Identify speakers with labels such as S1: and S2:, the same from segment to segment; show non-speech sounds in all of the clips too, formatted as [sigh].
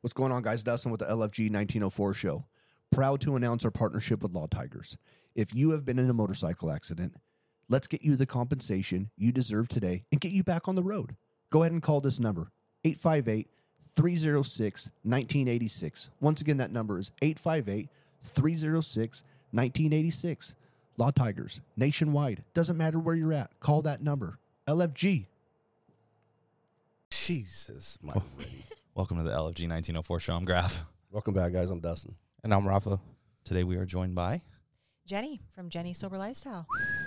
S1: What's going on, guys? Dustin with the LFG 1904 show. Proud to announce our partnership with Law Tigers. If you have been in a motorcycle accident, let's get you the compensation you deserve today and get you back on the road. Go ahead and call this number 858 306 1986. Once again, that number is 858 306 1986. Law Tigers, nationwide. Doesn't matter where you're at. Call that number. LFG.
S2: Jesus, my lady.
S3: Welcome to the LFG 1904 show. I'm Graf.
S2: Welcome back, guys. I'm Dustin.
S4: And I'm Rafa.
S3: Today we are joined by
S5: Jenny from Jenny Sober Lifestyle.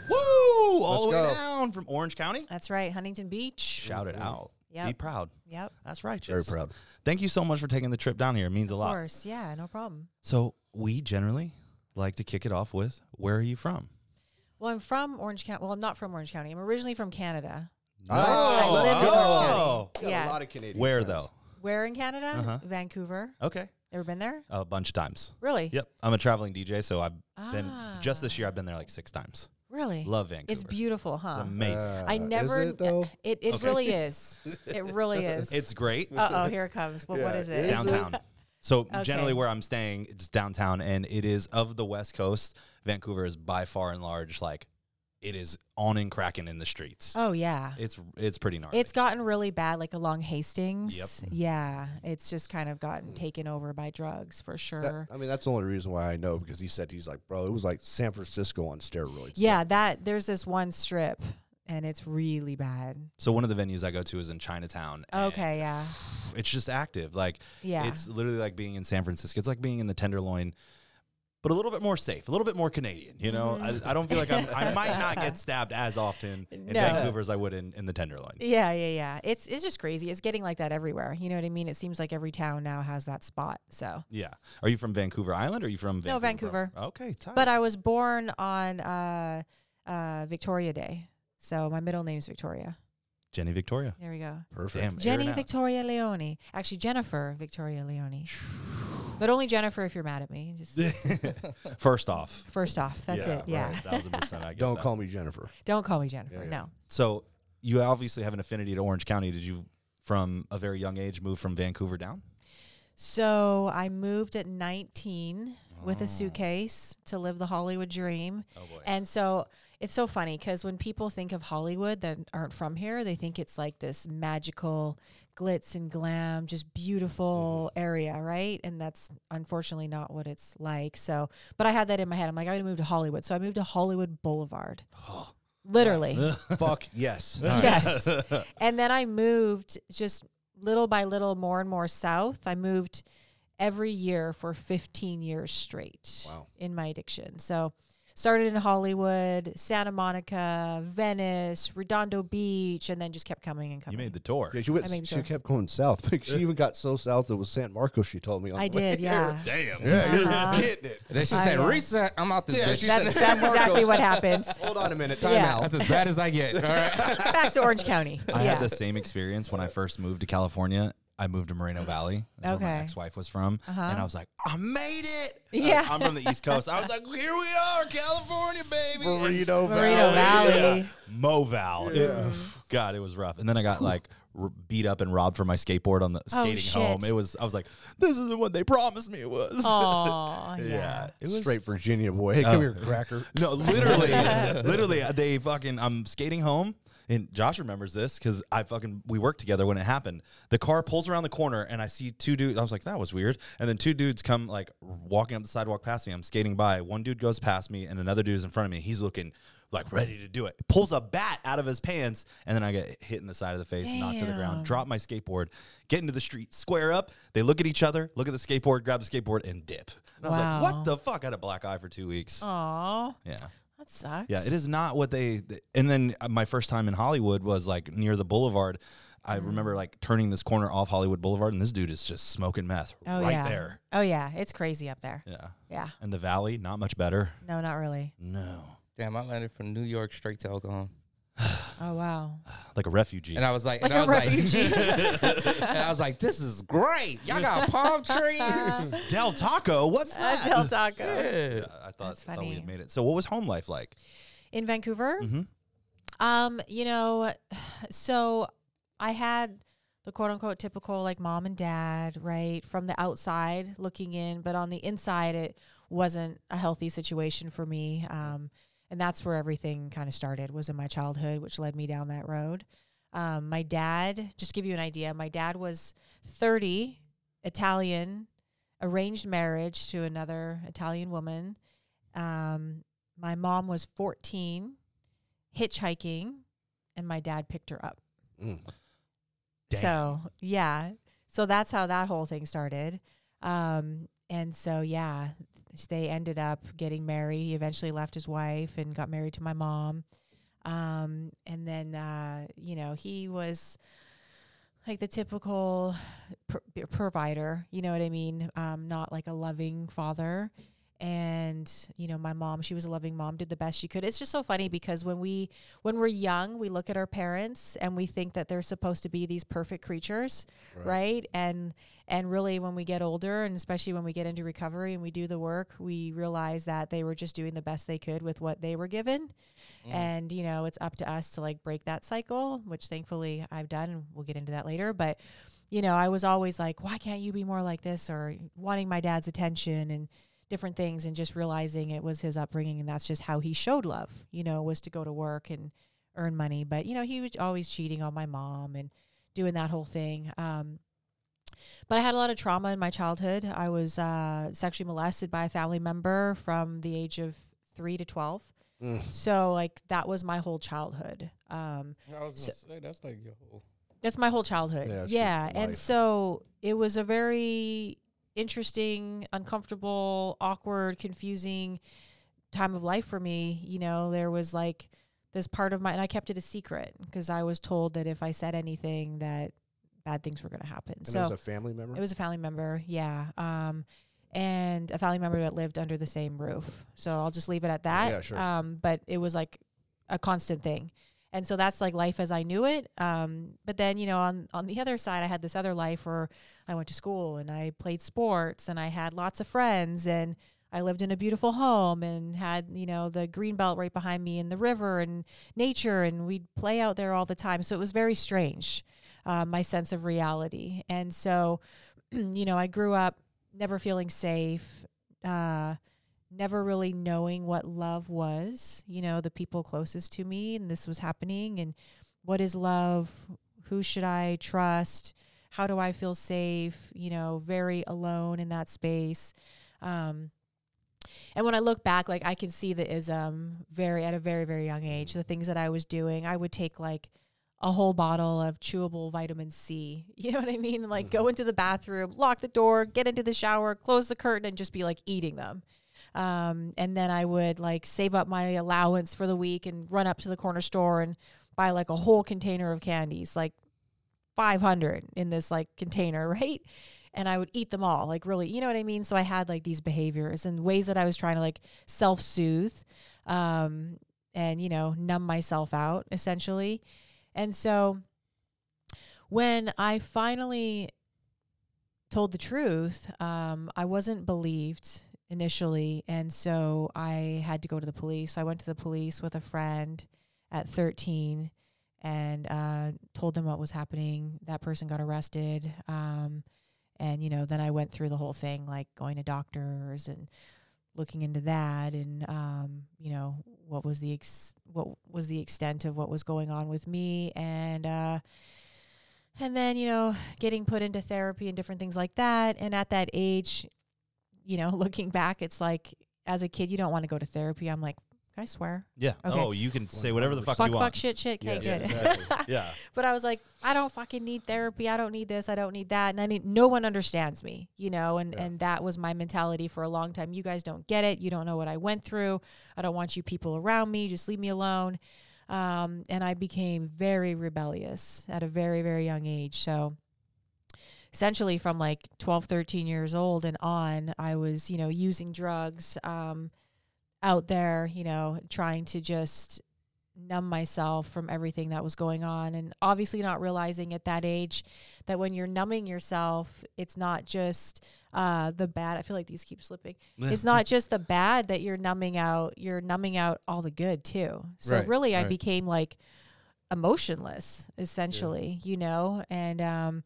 S3: Woo! All
S2: Let's
S3: the way
S2: go.
S3: down from Orange County.
S5: That's right, Huntington Beach.
S3: Shout it out. Be proud.
S5: Yep.
S3: That's right.
S2: Very proud.
S3: Thank you so much for taking the trip down here. It means a lot.
S5: Of course. Yeah, no problem.
S3: So we generally like to kick it off with where are you from?
S5: Well, I'm from Orange County. Well, I'm not from Orange County. I'm originally from Canada.
S2: Oh,
S5: I live in. Orange oh. County. Oh.
S2: Got
S5: Yeah.
S2: a lot of Canadian
S3: Where
S2: friends.
S3: though?
S5: Where in Canada?
S3: Uh-huh.
S5: Vancouver.
S3: Okay.
S5: Ever been there?
S3: A bunch of times.
S5: Really?
S3: Yep. I'm a traveling DJ, so I've been
S5: Ah.
S3: just this year I've been there like six times.
S5: Really?
S3: Love Vancouver.
S5: It's beautiful, huh?
S3: It's
S5: huh?
S3: amazing.
S2: Uh,
S5: I
S2: is
S5: never.
S2: it, though?
S5: It, it
S3: Okay.
S5: really [laughs] is. It really is.
S3: it's great.
S5: Uh oh, here it comes. Well, what
S2: Yeah,
S5: is it?
S2: is it?
S3: downtown. [laughs] So
S5: Okay.
S3: generally where I'm staying it's downtown and it is of the West Coast, Vancouver is by far and large like it is on and cracking in the streets.
S5: Oh yeah.
S3: It's it's pretty gnarly.
S5: It's gotten really bad, like along Hastings.
S3: Yep. Mm-hmm.
S5: Yeah, it's just kind of gotten taken over by drugs for
S2: That-
S5: sure.
S2: I mean, that's the only reason why I know because he said he's like, bro, it was like San Francisco on steroids.
S5: yeah, that there's this one strip, and it's really bad.
S3: so one of the venues I go to is in Chinatown.
S5: Okay, yeah, [sighs]
S3: It's just active. Like
S5: yeah.
S3: it's literally like being in San Francisco. It's like being in the Tenderloin. But a little bit more safe, a little bit more Canadian. You know, I, I don't feel like I'm, I might not get [laughs] stabbed as often in
S5: No.
S3: Vancouver as I would in, in the Tenderloin.
S5: yeah, yeah, yeah. It's it's just crazy. It's getting like that everywhere. You know what I mean? It seems like every town now has that spot. So,
S3: Yeah. Are you from Vancouver Island or are you from Vancouver?
S5: No, Vancouver.
S3: Okay, tight.
S5: but I was born on uh, uh, Victoria Day, so my middle name's Victoria.
S3: Jenny Victoria.
S5: There we go.
S2: Perfect.
S3: Damn,
S5: Jenny. Victoria Leone. Actually, Jennifer Victoria Leone. [sighs] [laughs] but only Jennifer if you're mad at me. Just [laughs]
S3: First off,
S5: first off, that's
S3: Yeah,
S5: it. Yeah.
S3: right. Thousand percent. I [laughs] get
S2: Don't
S3: that.
S2: call me Jennifer.
S5: Don't call me Jennifer.
S2: Yeah, yeah.
S5: No.
S3: So you obviously have an affinity to Orange County. Did you, from a very young age, move from Vancouver down?
S5: So I moved at 19 with
S3: Oh.
S5: a suitcase to live the Hollywood dream.
S3: Oh boy.
S5: And so it's so funny because when people think of Hollywood that aren't from here, they think it's like this magical glitz and glam, just beautiful
S3: Mm-hmm.
S5: area, right? And that's unfortunately not what it's like. So, but I had that in my head. I'm like, I'm going to move to Hollywood. So I moved to Hollywood Boulevard. [gasps] Literally.
S2: Fuck [laughs] yes. [laughs]
S5: yes. [laughs] And then I moved just little by little, more and more south. I moved every year for 15 years straight
S2: Wow.
S5: in my addiction. So started in Hollywood, Santa Monica, Venice, Redondo Beach, and then just kept coming and coming.
S3: You made the tour.
S2: Yeah, she, went,
S5: I made
S2: she
S5: sure.
S2: kept going south. [laughs] she even got so south it was San Marcos. She told me. On
S5: I
S2: the
S5: did,
S2: here.
S5: yeah. [laughs]
S3: Damn.
S2: Yeah, you're
S5: Uh-huh. [laughs]
S2: getting it.
S4: And then she
S5: I,
S4: said,
S5: uh,
S4: reset. I'm out this
S2: Yeah,
S4: bitch.
S5: That's,
S2: said
S5: that's exactly what happened.
S2: Hold on a minute. Time
S5: Yeah.
S2: out.
S4: That's as bad as I get. All right.
S5: Back to Orange County.
S3: I
S5: yeah.
S3: had the same experience when I first moved to California. I moved to Moreno Valley. That's where my ex-wife was from.
S5: Uh-huh.
S3: And I was like, I made it.
S5: Yeah.
S3: I, am from the East Coast. I was like, here we are, California, baby. And-
S2: Burrito
S5: Moreno Valley.
S3: Moval. It- God, it was rough. And then I got like r- beat up and robbed for my skateboard on the
S5: Oh,
S3: skating home. It was. I was like, this isn't what they promised me it was.
S5: Oh, [laughs] yeah.
S3: It was
S2: Straight Virginia boy. Hey, come
S3: Oh.
S2: here, cracker.
S3: No, literally, [laughs] literally, uh, they fucking. I'm skating home, and Josh remembers this because I fucking we worked together when it happened. The car pulls around the corner, and I see two dudes. I was like, that was weird. And then two dudes come like walking up the sidewalk past me. I'm skating by. One dude goes past me, and another dude is in front of me. He's looking like ready to do it. Pulls a bat out of his pants, and then I get hit in the side of the face, knocked to the ground, drop my skateboard, get into the street, square up. They look at each other, look at the skateboard, grab the skateboard, and dip. And I was like, what the fuck? I had a black eye for two weeks.
S5: Aw,
S3: Yeah.
S5: That sucks.
S3: Yeah, it is not what they. And then uh, my first time in Hollywood was like near the Boulevard. I
S5: Mm.
S3: remember like turning this corner off Hollywood Boulevard, and this dude is just smoking meth
S5: Oh,
S3: right
S5: yeah.
S3: there.
S5: Oh, yeah. It's crazy up there.
S3: Yeah,
S5: Yeah.
S3: and the Valley, not much better.
S5: No, not really.
S3: No,
S4: Damn, I landed from New York straight to Oklahoma. [sighs]
S5: Oh, wow.
S3: like a refugee.
S4: And I was like,
S5: Like
S4: and I
S5: a
S4: was
S5: refugee.
S4: like, [laughs] and I was like, this is great. Y'all got palm trees. [laughs]
S3: Del Taco, what's that?
S5: Del Taco. [laughs]
S3: Yeah, I thought,
S5: That's
S3: thought we
S5: funny.
S3: had made it. So, what was home life like?
S5: In Vancouver?
S3: Mhm.
S5: Um, you know, [sighs] so I had the quote unquote typical like mom and dad, right? From the outside looking in, but on the inside, it wasn't a healthy situation for me. Um, and that's where everything kind of started was in my childhood, which led me down that road. Um, my dad, just to give you an idea, my dad was 30, Italian, arranged marriage to another Italian woman. Um, my mom was 14, hitchhiking, and my dad picked her up.
S2: Mm.
S5: So yeah, so that's how that whole thing started. Um, and so yeah, they ended up getting married. He eventually left his wife and got married to my mom. Um, and then uh, you know he was like the typical pr- provider. You know what I mean? Um, not like a loving father and you know my mom she was a loving mom did the best she could it's just so funny because when we when we're young we look at our parents and we think that they're supposed to be these perfect creatures right,
S2: Right.
S5: and and really when we get older and especially when we get into recovery and we do the work we realize that they were just doing the best they could with what they were given.
S4: Mm.
S5: and you know it's up to us to like break that cycle which thankfully i've done and we'll get into that later. But you know i was always like why can't you be more like this? or wanting my dad's attention and different things and just realizing it was his upbringing and that's just how he showed love you know was to go to work and earn money. But you know he was always cheating on my mom and doing that whole thing. Um, but i had a lot of trauma in my childhood i was uh, sexually molested by a family member from the age of 3 to 12
S2: Mm.
S5: so like that was my whole childhood um,
S4: I was
S5: So-
S4: gonna say that's like your whole.
S5: that's my whole childhood.
S2: Yeah,
S5: Yeah. And so it was a very interesting, uncomfortable, awkward, confusing time of life for me. You know, there was like this part of my, and I kept it a secret because I was told that if I said anything, that bad things were going to happen.
S2: And
S5: so
S2: it was a family member.
S5: it was a family member, yeah. Um, and a family member that lived under the same roof. So I'll just leave it at that.
S2: Yeah, sure.
S5: Um, but it was like a constant thing. And so that's like life as I knew it. Um, but then, you know, on, on the other side, I had this other life where I went to school and I played sports and I had lots of friends and I lived in a beautiful home and had, you know, the green belt right behind me and the river and nature and we'd play out there all the time. So it was very strange, uh, my sense of reality. And so, [clears throat] you know, I grew up never feeling safe, uh, never really knowing what love was, you know, the people closest to me, and this was happening. And what is love? Who should I trust? How do I feel safe? You know, very alone in that space. Um, and when I look back, like I can see the ism very at a very, very young age. The things that I was doing, I would take like a whole bottle of chewable vitamin C. [laughs] You know what I mean? Like go into the bathroom, lock the door, get into the shower, close the curtain, and just be like eating them. Um, and then I would like save up my allowance for the week and run up to the corner store and buy like a whole container of candies, like 500 in this like container, [laughs] right? And I would eat them all, like really, you know what I mean? So I had like these behaviors and ways that I was trying to like self soothe um, and, you know, numb myself out essentially. And so when I finally told the truth, um, I wasn't believed initially. And so I had to go to the police. I went to the police with a friend at 13 and uh, told them what was happening. That person got arrested. Um, and, you know, then I went through the whole thing, like going to doctors and looking into that and um, you know what was the ex- what was the extent of what was going on with me and uh, and then you know getting put into therapy and different things like that. And at that age you know [laughs] looking back it's like as a kid you don't want to go to therapy. I'm like i swear
S3: Yeah.
S5: Okay.
S3: Oh, you can say whatever the fuck,
S5: fuck
S3: you want.
S5: fuck shit shit okay
S2: Yes,
S5: good
S2: exactly. [laughs]
S3: Yeah.
S5: but I was like, I don't fucking need therapy. I don't need this. I don't need that. And I need no one understands me, you know. And
S2: Yeah.
S5: and that was my mentality for a long time. You guys don't get it. You don't know what I went through. I don't want you people around me. Just leave me alone. Um, and I became very rebellious at a very very young age. So essentially from like 12 13 years old and on i was you know using drugs um out there you know trying to just numb myself from everything that was going on and obviously not realizing at that age that when you're numbing yourself it's not just uh the bad i feel like these keep slipping. It's not just the bad that you're numbing out you're numbing out all the good too. So
S4: Right,
S5: really i became like emotionless essentially you know and um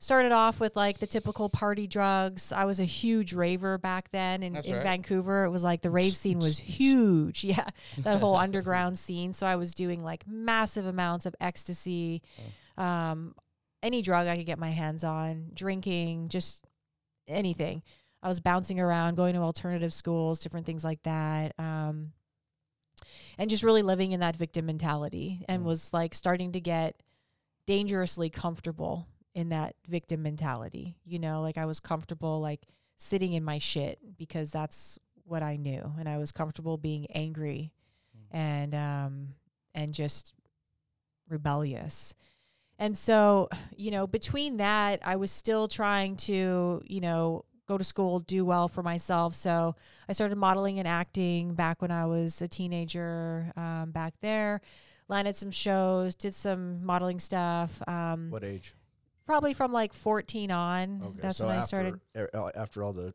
S5: started off with like the typical party drugs. I was a huge raver back then in, in
S4: right.
S5: vancouver. It was like the rave scene was [laughs] huge. Yeah. That whole underground scene. So i was doing like massive amounts of ecstasy. Um any drug i could get my hands on drinking just anything. I was bouncing around going to alternative schools different things like that um and just really living in that victim mentality and was like starting to get dangerously comfortable in that victim mentality. You know, like I was comfortable like sitting in my shit because that's what I knew and I was comfortable being angry and um and just rebellious. And so, you know, between that, I was still trying to, you know, go to school, do well for myself. So I started modeling and acting back when I was a teenager um, back there. Landed some shows, did some modeling stuff. Um,
S2: What age?
S5: Probably from like 14 on.
S2: Okay,
S5: That's
S2: so
S5: when I
S2: after,
S5: started.
S2: er, uh, after all the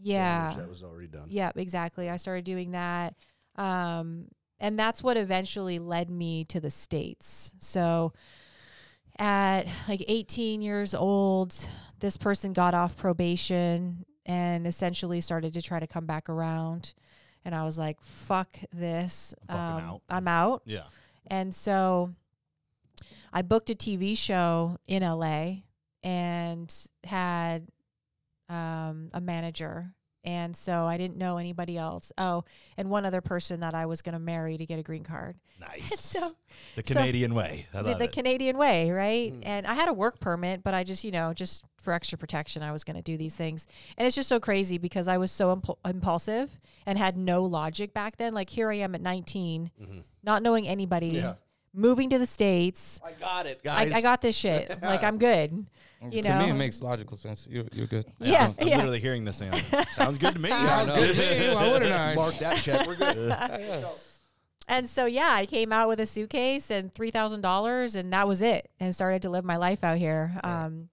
S5: Yeah.
S2: damage that was already done.
S5: Yeah, exactly. I started doing that. Um, and that's what eventually led me to the States. So at like 18 years old, this person got off probation and essentially started to try to come back around. And I was like, fuck this.
S3: I'm
S5: Um,
S3: out.
S5: I'm out.
S3: Yeah.
S5: And so I booked a TV show in LA and had um, a manager. And so I didn't know anybody else. Oh, and one other person that I was going to marry to get a green card. [laughs]
S3: Nice.
S5: so
S3: the
S5: so-
S3: Canadian way. I
S5: the,
S3: love
S5: the
S3: it.
S5: Canadian way, right?
S2: Mm.
S5: And I had a work permit, but I just, you know, just for extra protection, I was going to do these things. And it's just so crazy because I was so impul- impulsive and had no logic back then. Like here I am at 19,
S2: Mhm.
S5: not knowing anybody,
S2: Yeah.
S5: Moving to the States.
S2: I got it, guys.
S5: I got this shit. [laughs] like I'm good. You
S4: to me, it makes logical sense. You're, you're good. [laughs]
S5: Yeah,
S3: I'm
S5: yeah.
S3: literally hearing this. and Sounds good to me. [laughs]
S4: Sounds good to me. Why wouldn't I?
S2: Mark that check. We're good.
S4: Yeah, yeah.
S5: And so yeah, I came out with a suitcase and three thousand dollars, and that was it, and started to live my life out here. Um,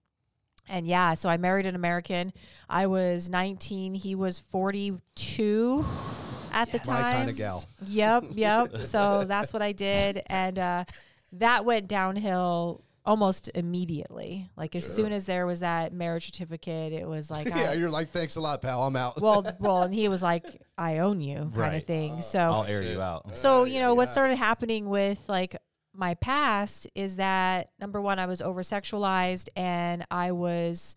S5: and yeah, so I married an American. I was nineteen; he was forty-two [sighs] [sighs] [sighs] at the
S2: My
S5: time.
S2: kinda gal.
S5: Yep, [laughs] yep. so that's what I did, and uh, that went downhill almost immediately. Like as soon as there was that marriage certificate, it was like, [laughs]
S2: yeah,
S5: I,
S2: you're like, thanks a lot, pal. I'm out.
S5: well, [laughs] well, and he was like, "I own you," kind of
S3: Right.
S5: thing. So
S3: I'll air you out.
S5: so,
S2: Uh,
S5: you
S2: yeah,
S5: know, what
S2: yeah.
S5: started happening with like my past is that number one, I was over sexualized and I was,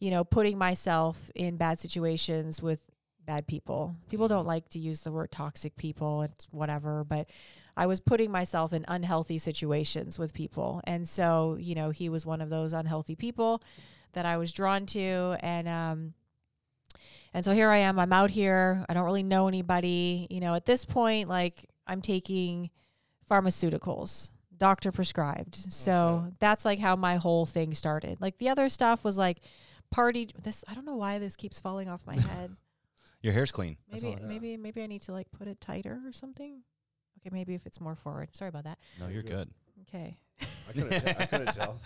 S5: you know, putting myself in bad situations with bad people. People don't like to use the word toxic people, it's whatever, but I was putting myself in unhealthy situations with people. And so, you know, he was one of those unhealthy people that I was drawn to. And, um, and so here I am. I'm out here. I don't really know anybody. You know, at this point, like I'm taking pharmaceuticals, doctor prescribed. so that's like how my whole thing started. Like the other stuff was like party. This I don't know why this keeps falling off my head.
S3: Your hair's clean. That's
S5: Maybe
S3: all
S5: maybe maybe I need to like put it tighter or something. Okay, maybe if it's more forward. Sorry about that.
S3: No, you're good.
S5: Okay.
S2: I couldn't, tell, I couldn't [laughs] tell.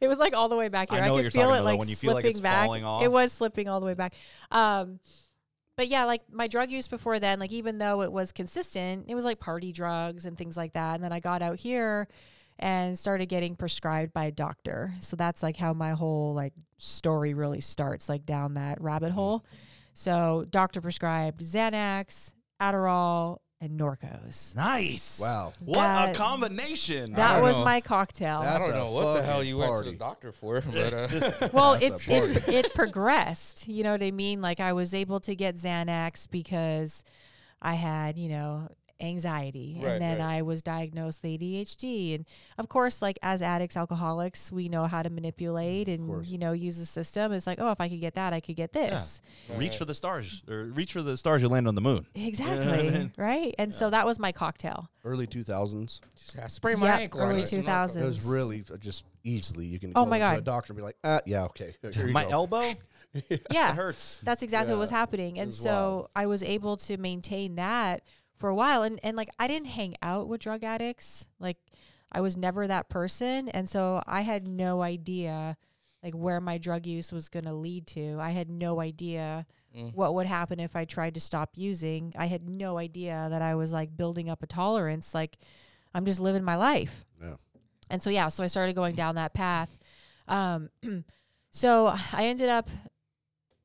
S5: It was like all the way back here. I,
S3: know what
S5: could
S3: you're
S5: feel
S3: talking
S5: it like
S3: when you feel like it's
S5: back.
S3: falling off.
S5: It was slipping all the way back. Um, but yeah, like my drug use before then, like even though it was consistent, it was like party drugs and things like that. And then I got out here and started getting prescribed by a doctor. So that's like how my whole like story really starts, like down that
S3: Mm-hmm.
S5: rabbit hole. So doctor prescribed Xanax, Adderall, and Norcos.
S3: Nice.
S2: Wow.
S3: What
S5: That-
S3: a combination.
S5: That
S4: don't
S5: was
S4: know.
S5: my cocktail.
S4: I
S2: That's
S4: don't
S2: a
S4: know what the hell
S2: fucking
S4: you went to
S2: party.
S4: the doctor for, [laughs] but uh, [laughs]
S5: well
S2: That's
S5: it's
S2: a
S5: it, it progressed you know what i mean like i was able to get xanax because i had you know anxiety
S4: Right,
S5: and then
S4: right.
S5: i was diagnosed with adhd and of course like as addicts alcoholics we know how to manipulate and you know use the system it's like oh if i could get that i could get this
S3: Reach for the stars, or reach for the stars. You land on the moon. [laughs]
S5: exactly right and so that was my cocktail
S2: Early 2000s.
S4: just, I sprained my
S5: Yeah,
S4: ankle.
S5: early
S4: this. I'm not
S5: 2000s.
S2: It was really uh, just easily. You can
S5: Oh
S2: go
S5: my
S2: to a doctor and be like, ah, yeah, okay. [laughs]
S3: My
S2: go.
S3: elbow [laughs]
S5: yeah
S3: it hurts.
S5: That's exactly what was happening. And
S2: was
S5: so
S2: wild.
S5: I was able to maintain that for a while. And, and like, I didn't hang out with drug addicts. Like, I was never that person. And so I had no idea, like, where my drug use was going to lead to. I had no idea
S4: Mm.
S5: what would happen if I tried to stop using. I had no idea that I was like building up a tolerance. Like, I'm just living my life.
S2: Yeah.
S5: And so yeah, so I started going down that path. Um, [clears throat] so I ended up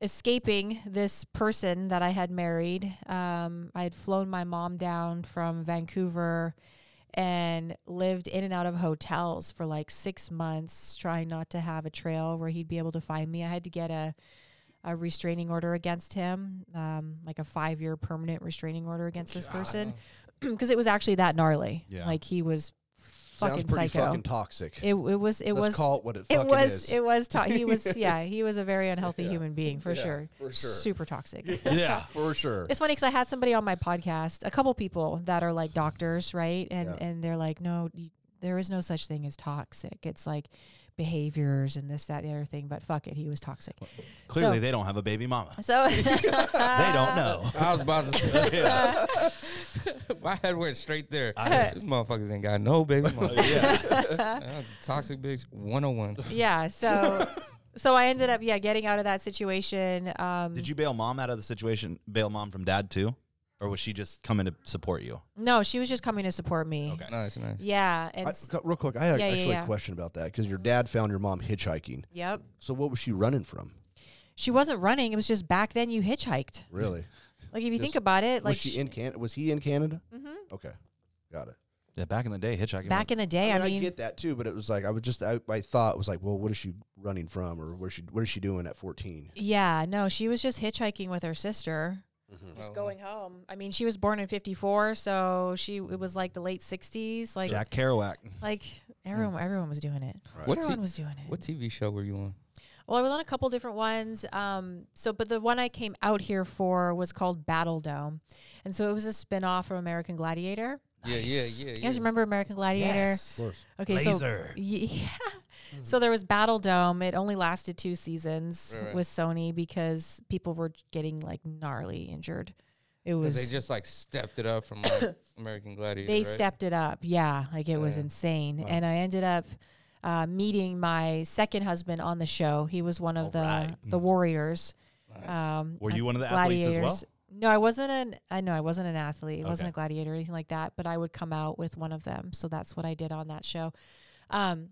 S5: escaping this person that I had married. Um, I had flown my mom down from Vancouver and lived in and out of hotels for like six months, trying not to have a trail where he'd be able to find me. I had to get a a restraining order against him, um, like a five year permanent restraining order against this person, [clears throat] because it was actually that gnarly.
S3: Yeah.
S5: Like he was
S2: Sounds
S5: fucking
S2: pretty
S5: psycho.
S2: fucking toxic.
S5: it, it was it
S2: Let's
S5: was
S2: call it what it
S5: it
S2: fucking
S5: was
S2: is.
S5: it was to- he was [laughs] yeah he was a very unhealthy
S2: Yeah.
S5: human being for
S2: Yeah,
S5: sure
S2: for sure.
S5: super toxic [laughs]
S3: Yeah.
S2: for sure.
S5: it's funny because i had somebody on my podcast a couple people that are like doctors right and
S2: Yeah.
S5: and they're like no there is no such thing as toxic it's like behaviors and this that the other thing but fuck it he was toxic
S3: Clearly,
S5: So-
S3: they don't have a baby mama.
S5: so [laughs]
S3: They don't know.
S4: I was about to say. [laughs] [laughs] My head went straight there. this motherfuckers ain't got no baby mama. Yeah, Toxic bitch 101.
S5: yeah so so i ended up yeah getting out of that situation um
S3: Did you bail mom out of the situation? Bail mom from dad too, or was she just coming to support you?
S5: no she was just coming to support me
S3: Okay.
S4: Nice, nice.
S5: yeah and
S2: I,
S5: s-
S2: co- real quick, I had
S5: Yeah, yeah,
S2: actually
S5: yeah.
S2: a question about that because your dad found your mom hitchhiking.
S5: yep
S2: So what was she running from?
S5: she wasn't running it was just back then you hitchhiked
S2: Really? [laughs]
S5: like if you think
S2: Just-
S5: about it like
S2: was she in Can? Was he in Canada?
S5: Mhm.
S2: Okay, got it.
S3: Yeah, back in the day, hitchhiking.
S5: back in the day
S2: I
S5: i
S2: mean, I, get that too, but it was like I was just I, I thought was like, well, what is she running from, or what is she what is she doing at fourteen?
S5: yeah no she was just hitchhiking with her sister
S2: Mm-hmm.
S5: just
S4: Oh.
S5: going home i mean she was born in 54 so she it was like the late 60s like
S3: Jack Kerouac.
S5: like everyone everyone was doing it
S2: Right.
S4: What
S5: everyone
S4: t-
S5: was doing it
S4: What TV show were you on?
S5: well i was on a couple different ones um so but the one i came out here for was called battle dome and so it was a spin-off from american gladiator
S4: Yeah, yeah, yeah.
S5: you guys remember american gladiator Yes,
S2: Of course.
S5: okay so
S3: Laser. [laughs]
S5: Yeah. So there was Battle Dome. It only lasted two seasons
S4: Right, right.
S5: with Sony because people were getting like gnarly injured. It was
S4: they just like stepped it up from like [coughs] American Gladiator.
S5: they
S4: right?
S5: stepped it up. Yeah, like it was insane.
S2: Wow.
S5: And I ended up uh, meeting my second husband on the show. He was one of the
S3: Alright.
S5: the Warriors.
S4: Nice.
S5: Um,
S3: Were you one of the athletes as well?
S5: gladiators. No, I wasn't an. I know I wasn't an athlete. I wasn't a gladiator or anything like that. But I would come out with one of them. So that's what I did on that show. Um,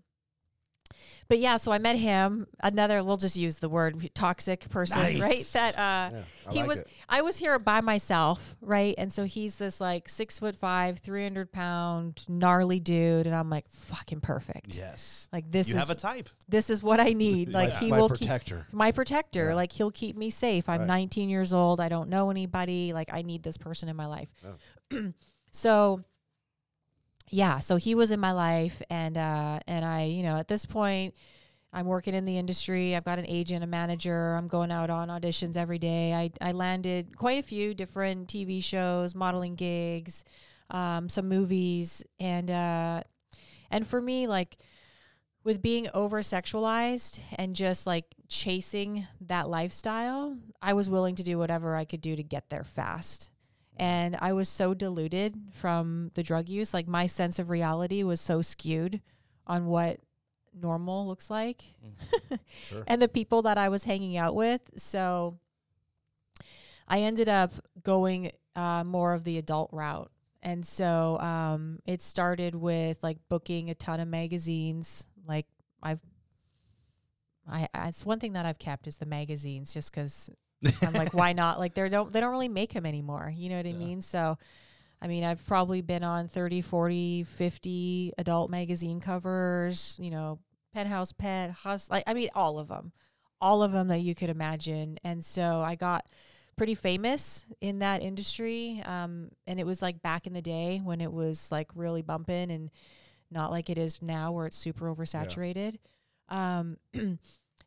S5: but yeah, so I met him. Another, we'll just use the word toxic person, right? That uh,
S2: Yeah,
S5: he
S2: like
S5: was.
S2: it.
S5: I was here by myself, right? And so he's this like six foot five, three hundred pound, gnarly dude, and I'm like fucking perfect.
S3: Yes.
S5: Like this
S3: you
S5: is
S3: have a type.
S5: this is what I need. [laughs] Like
S2: my,
S5: he
S2: my
S5: will keep
S2: protector.
S5: my protector.
S2: Yeah.
S5: Like he'll keep me safe. I'm
S2: Right.
S5: 19 years old. I don't know anybody. Like I need this person in my life.
S2: Oh. [clears throat]
S5: so yeah, so he was in my life and uh and I, you know, at this point I'm working in the industry. I've got an agent, a manager. I'm going out on auditions every day. I I landed quite a few different TV shows, modeling gigs, um, some movies and uh and for me like with being over sexualized and just like chasing that lifestyle, I was willing to do whatever I could do to get there fast. And I was so deluded from the drug use. Like my sense of reality was so skewed on what normal looks like [laughs]
S2: Sure.
S5: and the people that I was hanging out with. So I ended up going uh, more of the adult route. And so um, it started with like booking a ton of magazines. Like I've, I, I- it's one thing that I've kept is the magazines just because I'm like, [laughs] why not? Like they don't, they don't really make them anymore. You know what I
S3: Yeah.
S5: mean? So, I mean, I've probably been on 30, 40, 50 adult magazine covers, you know, Penthouse Pet, Hus, like, I mean, all of them, all of them that you could imagine. And so I got pretty famous in that industry. Um, and it was like back in the day when it was like really bumping and not like it is now where it's super oversaturated. Um, [clears throat]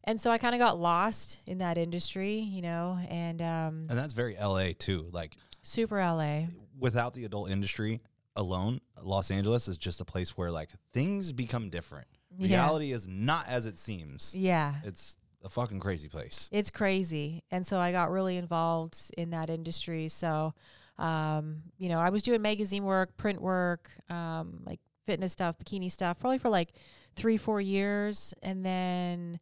S5: and so I kind of got lost in that industry, you know, and um,
S3: And that's very LA too. Like
S5: super LA.
S3: without the adult industry alone, Los Angeles is just a place where like things become different.
S5: Yeah.
S3: Reality is not as it seems.
S5: Yeah.
S3: It's a fucking crazy place.
S5: It's crazy. And so I got really involved in that industry. So, um, you know, I was doing magazine work, print work, um, like fitness stuff, bikini stuff, probably for like three, four years. And then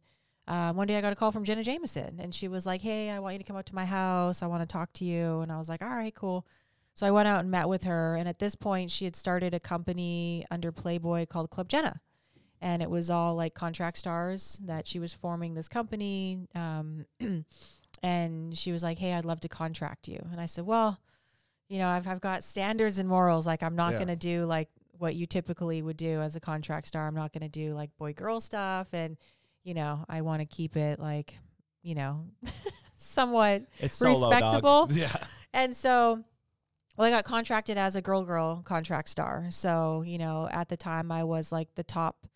S5: uh, one day I got a call from Jenna Jameson and she was like, Hey, I want you to come up to my house. I want to talk to you. And I was like, All right, cool. So I went out and met with her. And at this point, she had started a company under Playboy called Club Jenna. and it was all like contract stars that she was forming this company. Um, [clears throat] and she was like, "Hey, I'd love to contract you." And I said, "Well, you know, I've I've got standards and morals. Like, I'm not
S2: Yeah.
S5: gonna do like what you typically would do as a contract star. I'm not gonna do like boy girl stuff, and you know, I want to keep it like, you know, [laughs] somewhat
S3: It's solo.
S5: Respectable. [laughs]
S3: Yeah.
S5: and so, well, I got contracted as a girl girl contract star. So, you know, at the time I was like the top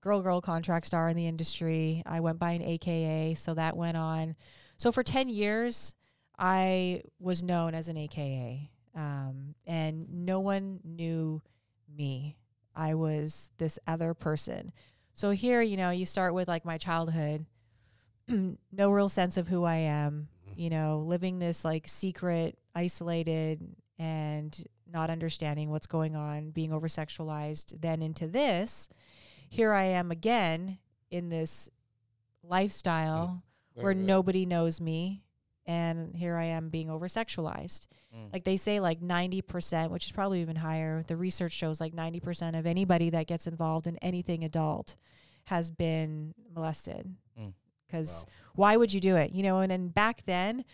S5: girl girl contract star in the industry. I went by an AKA. So that went on. So for 10 years, I was known as an AKA. Um, and no one knew me. I was this other person. So here, you know, you start with like my childhood, [clears throat] no real sense of who I am, you know, living this like secret, isolated, and not understanding what's going on, being over sexualized, then into this. Here I am again in this lifestyle where
S4: Right, right.
S5: nobody knows me. And here I am being over sexualized.
S4: Mm.
S5: Like they say, like 90%, which is probably even higher. The research shows like 90% of anybody that gets involved in anything adult has been molested.
S4: Mm.
S5: Because
S2: Wow.
S5: why would you do it? You know, and then back then,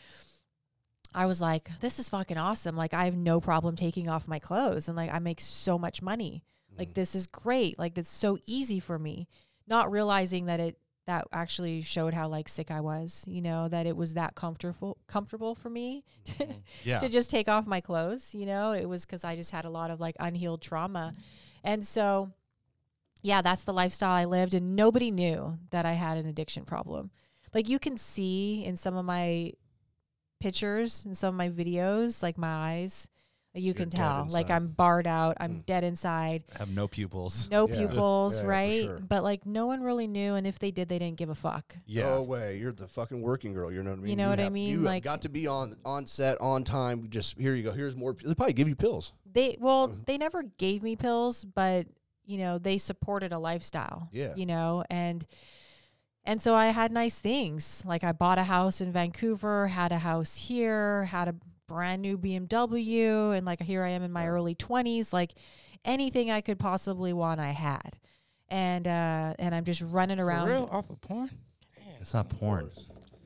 S5: I was like, this is fucking awesome. Like, I have no problem taking off my clothes and like I make so much money. Like, this is great. Like, it's so easy for me. Not realizing that it, that actually showed how like sick I was, you know, that it was that comfortable comfortable for me [laughs] to, mm-hmm.
S3: Yeah.
S5: to just take off my clothes, you know. It was cuz I just had a lot of like unhealed trauma. Mm-hmm. And so yeah, that's the lifestyle I lived and nobody knew that I had an addiction problem. Like you can see in some of my pictures and some of my videos, like my eyes, you
S2: You're
S5: can tell. Like. I'm barred out, I'm
S2: Mm.
S5: dead inside,
S3: Have no pupils.
S5: no
S2: Yeah.
S5: pupils,
S2: Yeah,
S5: right?
S2: sure.
S5: But like no one really knew and if they did they didn't give a fuck. Yeah.
S2: No way. You're the fucking working girl. You know what I mean?
S5: You know what I mean?
S2: You
S5: Like-
S2: have got to be on on set on time. Just here you go. Here's more. They probably give you pills.
S5: They well,
S2: Mhm.
S5: they never gave me pills, but you know, they supported a lifestyle.
S2: Yeah.
S5: You know, and and so I had nice things. Like I bought a house in Vancouver, had a house here, had a brand new BMW, and like here I am in my early twenties. Like anything I could possibly want, I had. And uh and I'm just running
S4: For
S5: around.
S4: real? Off of porn?
S3: It's not porn.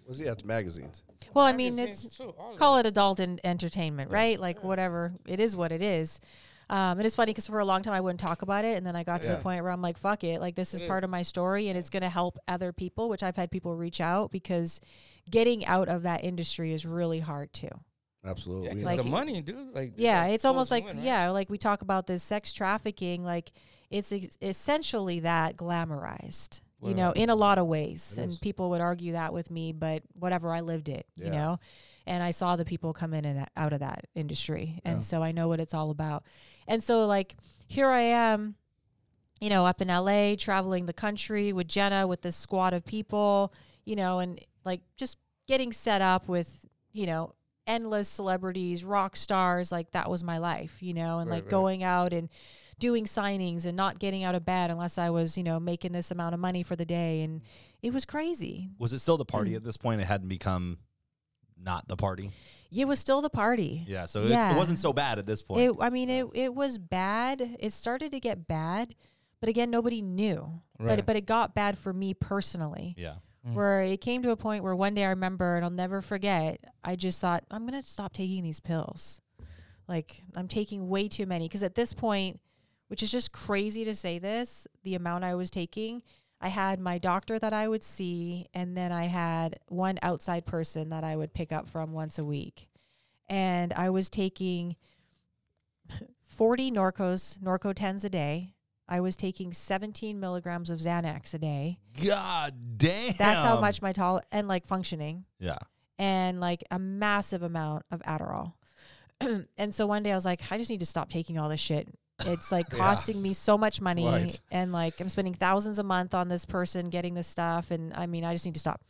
S2: Was he? That's magazines.
S5: Well, I mean,
S4: Magazines
S5: it's
S4: too,
S5: call it adult en- entertainment,
S2: Yeah.
S5: right? Like whatever it is, what it is. Um, and it's funny because for a long time I wouldn't talk about it, and then I got to the point where I'm like, "Fuck it!" Like this is
S4: It is.
S5: part of my story, and it's going to help other people. Which I've had people reach out because getting out of that industry is really hard too.
S2: Absolutely.
S4: Yeah, 'cause
S5: Like-
S4: the money, dude. Like
S5: Yeah, it's almost like
S4: you in, right?
S5: yeah, like we talk about this sex trafficking, like it's ex- essentially that glamorized. You know, in a lot of ways, and
S2: is.
S5: people would argue that with me, but whatever, I lived it. You know, and I saw the people come in and out of that industry, and
S2: Yeah.
S5: so I know what it's all about. And so, like, here I am, you know, up in LA, traveling the country with Jenna, with this squad of people, you know, and like just getting set up with, you know, endless celebrities, rock stars. Like that was my life, you know, and
S4: Right,
S5: like
S4: right.
S5: going out and doing signings and not getting out of bed unless I was, you know, making this amount of money for the day. And it was crazy.
S3: Was it still the party mm. at this point? It hadn't become not the party.
S5: It was still the party.
S3: Yeah, so it's,
S5: Yeah.
S3: it wasn't so bad at this point.
S5: It, I mean, it, it was bad. It started to get bad, but again, nobody knew.
S4: Right.
S5: it, but it got bad for me personally.
S3: yeah.
S4: Mm.
S5: Where it came to a point where one day I remember, and I'll never forget. I just thought I'm gonna stop taking these pills. Like I'm taking way too many because at this point, which is just crazy to say this, the amount I was taking. I had my doctor that I would see, and then I had one outside person that I would pick up from once a week. And I was taking [laughs] 40 Norcos, Norco 10s a day. I was taking 17 milligrams of Xanax a day.
S3: God damn.
S5: That's how much my tol and like functioning
S3: Yeah.
S5: and like a massive amount of Adderall. [clears throat] and so one day I was like, I just need to stop taking all this shit. It's like [laughs] costing me so much money
S2: Right.
S5: and like I'm spending thousands a month on this person getting this stuff and I mean I just need to stop.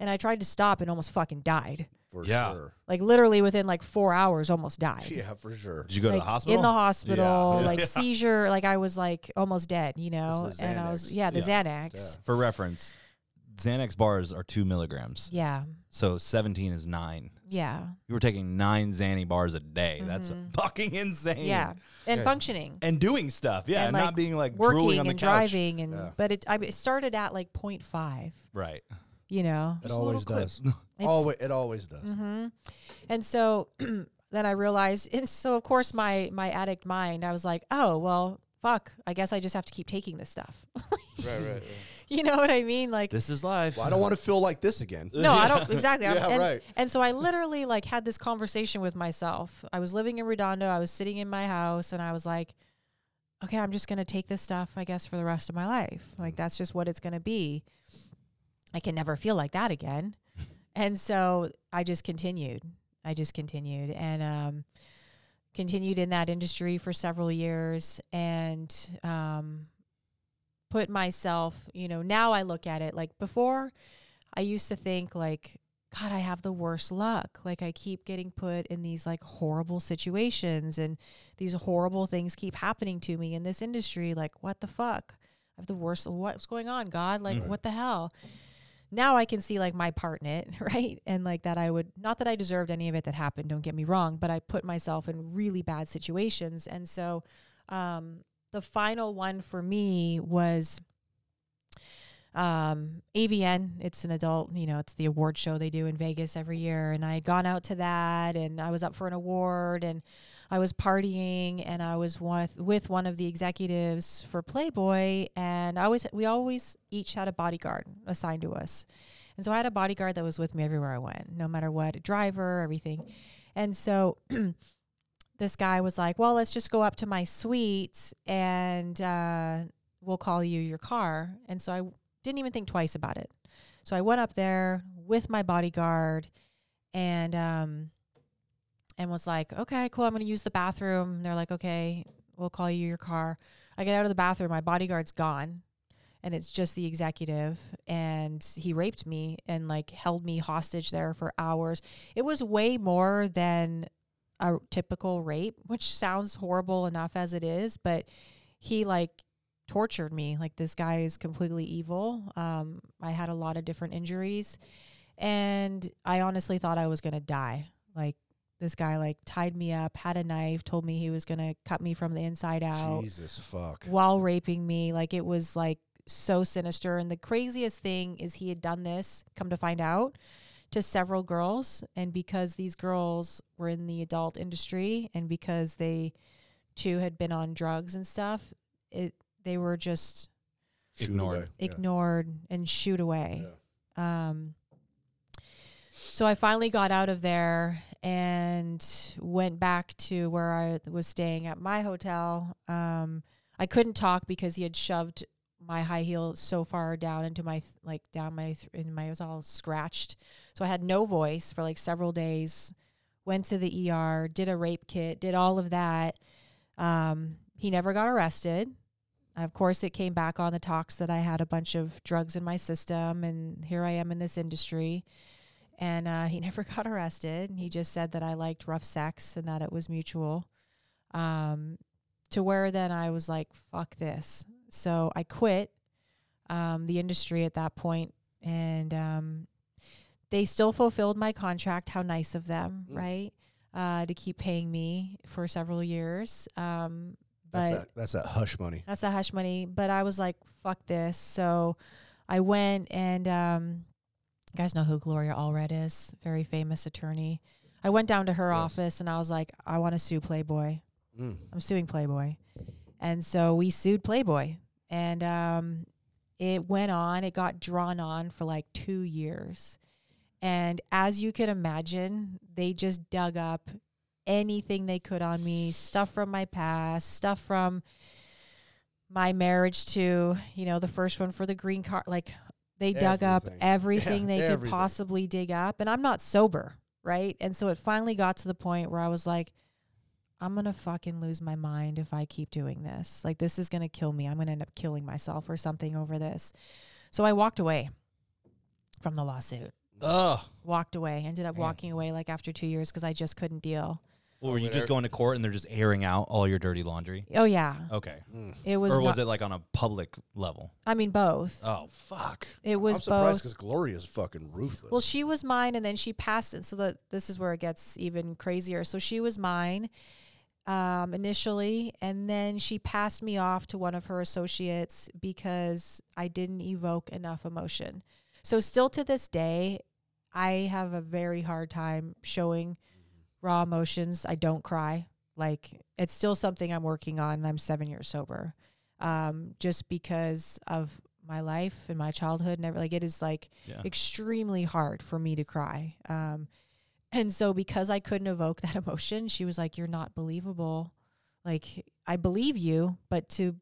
S5: And I tried to stop and almost fucking died.
S2: For
S3: Yeah.
S2: sure.
S5: Like literally within like 4 hours almost died.
S2: Yeah, for sure.
S3: Did you go to the hospital?
S5: in the hospital,
S3: Yeah.
S5: like
S3: Yeah.
S5: seizure, like I was like almost dead, you know.
S2: This is the
S5: And I was yeah, the
S3: Yeah.
S5: Xanax.
S2: Yeah.
S3: For reference, Xanax bars are two milligrams,
S5: Yeah.
S3: so seventeen is nine.
S5: Yeah.
S3: You were taking nine Xanny bars a day. That's
S5: Mhm.
S3: fucking insane.
S5: Yeah. And
S4: Yeah.
S5: functioning.
S3: and doing stuff. Yeah,
S5: And,
S3: not
S5: like,
S3: being like drooling
S5: Working
S3: on the
S5: and
S3: couch.
S5: driving and
S2: Yeah.
S5: but it I it started at like 0.5,
S3: Right.
S5: You know.
S2: It
S3: Just a little
S2: always does. [laughs] Always, it always does.
S5: hmm And so [clears throat] then I realized, and so of course my my addict mind, I was like, oh well, fuck. I guess I just have to keep taking this stuff. [laughs]
S4: Right, right, right. [laughs]
S5: you know what I mean? Like,
S3: This is life.
S2: Well, I don't want to feel like this again.
S5: no, I don't exactly.
S2: Yeah,
S5: and,
S2: right.
S5: and so I literally like had this conversation with myself. I was living in Redondo. I was sitting in my house, and I was like, okay, I'm just gonna take this stuff, I guess, for the rest of my life. Like that's just what it's gonna be. I can never feel like that again. and so I just continued. I just continued and um, continued in that industry for several years and um, put myself, you know, now I look at it like before I used to think like, God, I have the worst luck. Like I keep getting put in these like horrible situations and these horrible things keep happening to me in this industry. Like, what the fuck? I have the worst. What's going on, God? Like,
S3: Mhm.
S5: what the hell? Now I can see like my part in it, [laughs] right? And like that I would, not that I deserved any of it that happened, don't get me wrong, but I put myself in really bad situations. And so um, the final one for me was um, AVN. It's an adult, you know, it's the award show they do in Vegas every year. And I had gone out to that and I was up for an award and I was partying and I was with, with one of the executives for Playboy. And I always, we always each had a bodyguard assigned to us. And so I had a bodyguard that was with me everywhere I went, no matter what, a driver, everything. And so [clears throat] this guy was like, well, let's just go up to my suite and uh, we'll call you your car. And so I didn't even think twice about it. So I went up there with my bodyguard and um and was like, "Okay, cool, I'm going to use the bathroom." And they're like, "Okay, we'll call you your car." I get out of the bathroom, my bodyguard's gone. And it's just the executive and he raped me and like held me hostage there for hours. It was way more than a typical rape, which sounds horrible enough as it is, but he like tortured me. Like this guy is completely evil. Um, I had a lot of different injuries, and I honestly thought I was gonna die. Like this guy like tied me up, had a knife, told me he was gonna cut me from the inside out
S2: Jesus fuck.
S5: while raping me. Like it was like so sinister. And the craziest thing is he had done this, come to find out, to several girls. And because these girls were in the adult industry and because they too had been on drugs and stuff, it they were just
S2: Shoot
S3: Ignored.
S2: away. Yeah.
S5: ignored and shoot away.
S2: Yeah.
S5: Um, so I finally got out of there and went back to where I was staying at my hotel. Um, I couldn't talk because he had shoved my high heel so far down into my like down my th- in my was all scratched. So I had no voice for like several days. Went to the ER, did a rape kit, did all of that. Um, he never got arrested. Of course, it came back on the tox that I had a bunch of drugs in my system, and here I am in this industry. And uh, he [laughs] never got arrested. He just said that I liked rough sex and that it was mutual. Um, to where then I was like, fuck this. So I quit um, the industry at that point, and um, they still fulfilled my contract. How nice of them,
S2: Mm.
S5: right? Uh, to keep paying me for several years. Um, but
S2: That's that, that's that hush money.
S5: that's the hush money. But I was like, fuck this. So I went and um you guys know who Gloria Allred is, very famous attorney. I went down to her
S2: Yes.
S5: office and I was like, I want to sue Playboy.
S2: Mm.
S5: I'm suing Playboy. And so we sued Playboy. And um it went on, it got drawn on for like two years. And as you can imagine, they just dug up anything they could on me, stuff from my past, stuff from my marriage to, you know, the first one for the green card. Like they dug up
S2: Everything. [laughs]
S5: everything
S2: Yeah,
S5: they could possibly dig up. And I'm not sober, right? And so it finally got to the point where I was like, I'm going to fucking lose my mind if I keep doing this. Like, this is going to kill me. I'm going to end up killing myself or something over this. So I walked away from the lawsuit
S3: Ugh.
S5: walked away. Ended up
S2: Man.
S5: walking away like after two years because I just couldn't deal.
S3: Or were you just going to court and they're just airing out all your dirty laundry?
S5: Oh yeah,
S3: Okay.
S5: it was.
S3: or was
S5: not-
S3: it like on a public level?
S5: I mean, both.
S3: Oh fuck.
S5: it was
S2: I'm surprised
S5: both.
S2: because Gloria's fucking ruthless.
S5: Well, she was mine, and then she passed it. So that this is where it gets even crazier. So she was mine um, initially, and then she passed me off to one of her associates because I didn't evoke enough emotion. So still to this day, I have a very hard time showing raw emotions. I don't cry. Like it's still something I'm working on. and I'm seven years sober, um, just because of my life and my childhood and everything. Like it is like
S3: Yeah.
S5: extremely hard for me to cry. Um, and so because I couldn't evoke that [laughs] emotion, she was like, "You're not believable. Like I believe you, but to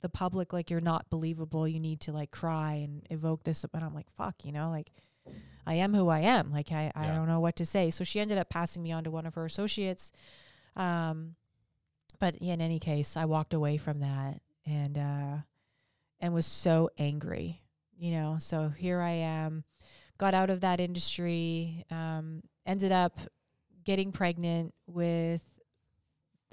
S5: the public, like you're not believable. You need to like cry and evoke this." And I'm like, "Fuck," you know, like I am who I am. Like I, I
S3: Yeah.
S5: don't know what to say. So she ended up passing me on to one of her associates. Um, but in any case, I walked away from that and uh, and was so angry. You know, so here I am, got out of that industry, um, ended up getting pregnant with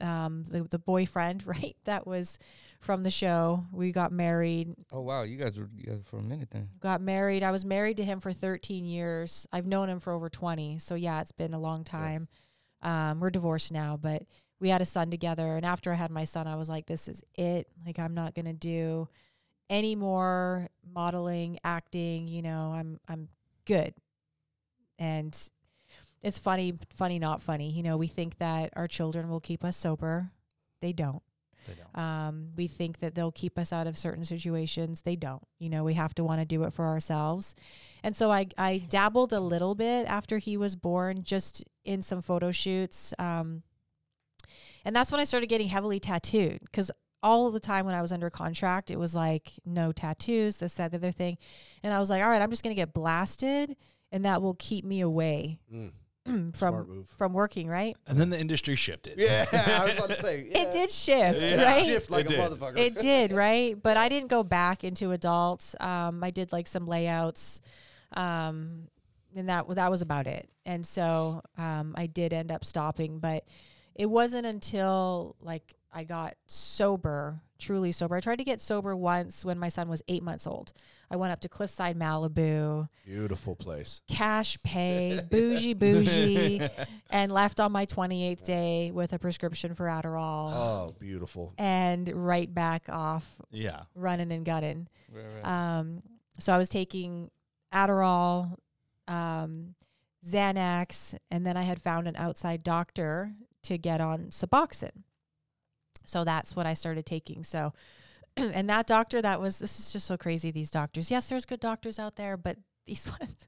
S5: um, the the boyfriend, [laughs] right? That was from the show. We got married,
S4: Oh wow, you guys were together for a minute then.
S5: got married. I was married to him for 13 years. I've known him for over 20. So yeah, it's been a long time. Um, we're divorced now, but we had a son together. And after I had my son, I was like, this is it. Like, I'm not going to do any more modeling, acting, you know, I'm, I'm good. And it's funny, funny, not funny. You know, we think that our children will keep us sober. They don't. Um, we think that they'll keep us out of certain situations. They don't. You know, we have to want to do it for ourselves. And so I, I dabbled a little bit after he was born, just in some photo shoots. Um, and that's when I started getting heavily tattooed because all the time when I was under contract, it was like no tattoos, this, that, the other thing. And I was like, all right, I'm just going to get blasted and that will keep me away
S2: Mm, [clears throat]
S5: from from working, right?
S3: And then the industry shifted.
S2: Yeah, [laughs] I was about to say.
S5: It did shift,
S3: Yeah.
S5: right?
S2: shift like
S3: It
S2: a
S3: did.
S2: motherfucker.
S5: it did [laughs] right but i didn't go back into adults um i did like some layouts um and that that was about it and so um i did end up stopping but it wasn't until like i got sober truly sober i tried to get sober once when my son was eight months old i went up to cliffside malibu
S2: Beautiful place.
S5: cash pay [laughs] bougie bougie [laughs] and left on my 28th day with a prescription for adderall
S2: Oh, beautiful.
S5: and right back off
S3: Yeah.
S5: running and gunning.
S4: Right, right.
S5: Um, so I was taking Adderall, um, Xanax, and then I had found an outside doctor to get on Suboxone. So that's what I started taking. So, [clears throat] and that doctor, that was this is just so crazy. These doctors, yes, there's good doctors out there, but [laughs] these ones,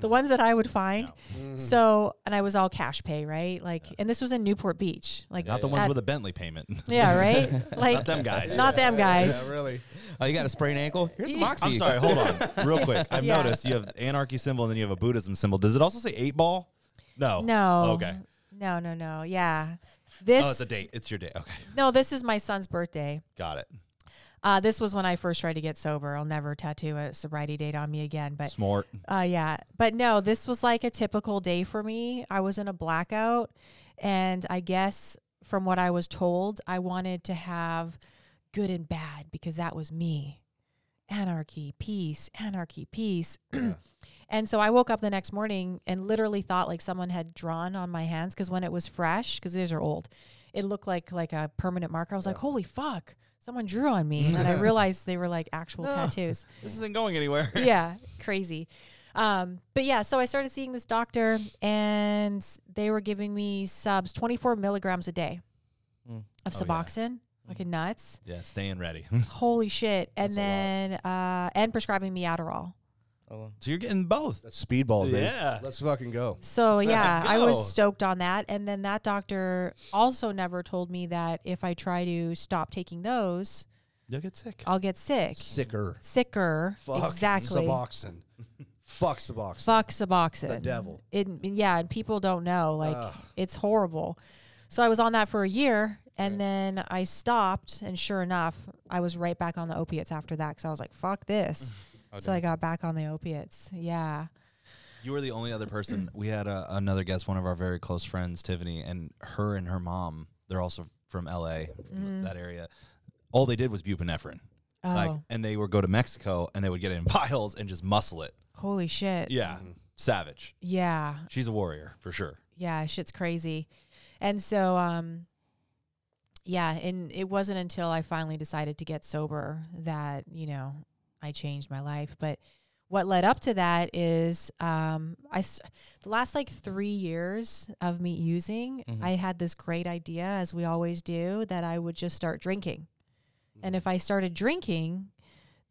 S5: the ones that I would find.
S2: Mhm.
S5: So, and I was all cash pay, right? Like, and this was in Newport Beach, like,
S3: Not the
S4: Yeah.
S3: ones
S5: At-
S3: with a Bentley payment.
S5: yeah, right? [laughs] Like,
S3: Not them guys.
S5: not them guys.
S2: Yeah, really.
S4: oh, you got a sprained ankle? Here's some
S5: Yeah.
S4: oxy.
S3: I'm sorry, hold on. [laughs] Real quick. I've
S5: Yeah.
S3: noticed you have anarchy symbol and then you have a Buddhism symbol. Does it also say eight ball? No.
S5: No.
S3: Okay.
S5: No, no, no. Yeah. This
S3: Oh, it's a date. It's your day. Okay.
S5: no, this is my son's birthday.
S3: Got it.
S5: Uh, this was when I first tried to get sober. I'll never tattoo a sobriety date on me again. But
S3: Smart.
S5: uh, yeah, but no, this was like a typical day for me. I was in a blackout, and I guess from what I was told, I wanted to have good and bad because that was me. Anarchy, peace, anarchy, peace. [clears throat] and so I woke up the next morning and literally thought like someone had drawn on my hands because when it was fresh, because these are old, it looked like like a permanent marker. I was like, holy fuck, someone drew on me, and then I [laughs] realized they were like actual
S3: No.
S5: tattoos
S3: This isn't going anywhere. [laughs]
S5: yeah, crazy. Um, but yeah, so I started seeing this doctor, and they were giving me subs, 24 milligrams a day
S4: Mm.
S5: of
S3: Oh, yeah.
S5: Suboxone, fucking nuts.
S3: Yeah, staying ready. [laughs]
S5: Holy shit! And
S2: That's
S5: then uh, and prescribing me Adderall.
S4: Oh, well.
S3: so you're getting both.
S2: That's speedballs, man.
S3: Yeah.
S2: Let's fucking go.
S5: So yeah, I
S3: go.
S5: was stoked on that. And then that doctor also never told me that if I try to stop taking those,
S3: You'll get sick.
S5: I'll get sick,
S2: Sicker.
S5: sicker.
S2: Fuck
S5: exactly.
S2: Suboxone. Fuck Suboxone.
S5: Fuck Suboxone.
S2: The devil.
S5: It, yeah, and people don't know. Like
S2: Ugh.
S5: it's horrible. So I was on that for a year, and then I stopped, and sure enough, I was right back on the opiates after that because I was like, "Fuck this." [laughs]
S4: Oh,
S5: so I got back on the opiates. Yeah.
S3: You were the only other person. We had a, another guest, one of our very close friends, Tiffany, and her and her mom. They're also from LA, from that area. All they did was buprenorphine.
S5: Oh,
S3: Like, and they would go to Mexico and they would get it in [laughs] vials and just muscle it.
S5: holy shit.
S3: Yeah, savage.
S5: Yeah.
S3: She's a warrior for sure.
S5: yeah, shit's crazy. And so, um, yeah, and it wasn't until I finally decided to get sober that, you know, I changed my life. But what led up to that is um, I, s- the last like three years of me using,
S4: Mhm.
S5: I had this great idea, as we always do, that I would just start drinking. And if I started drinking,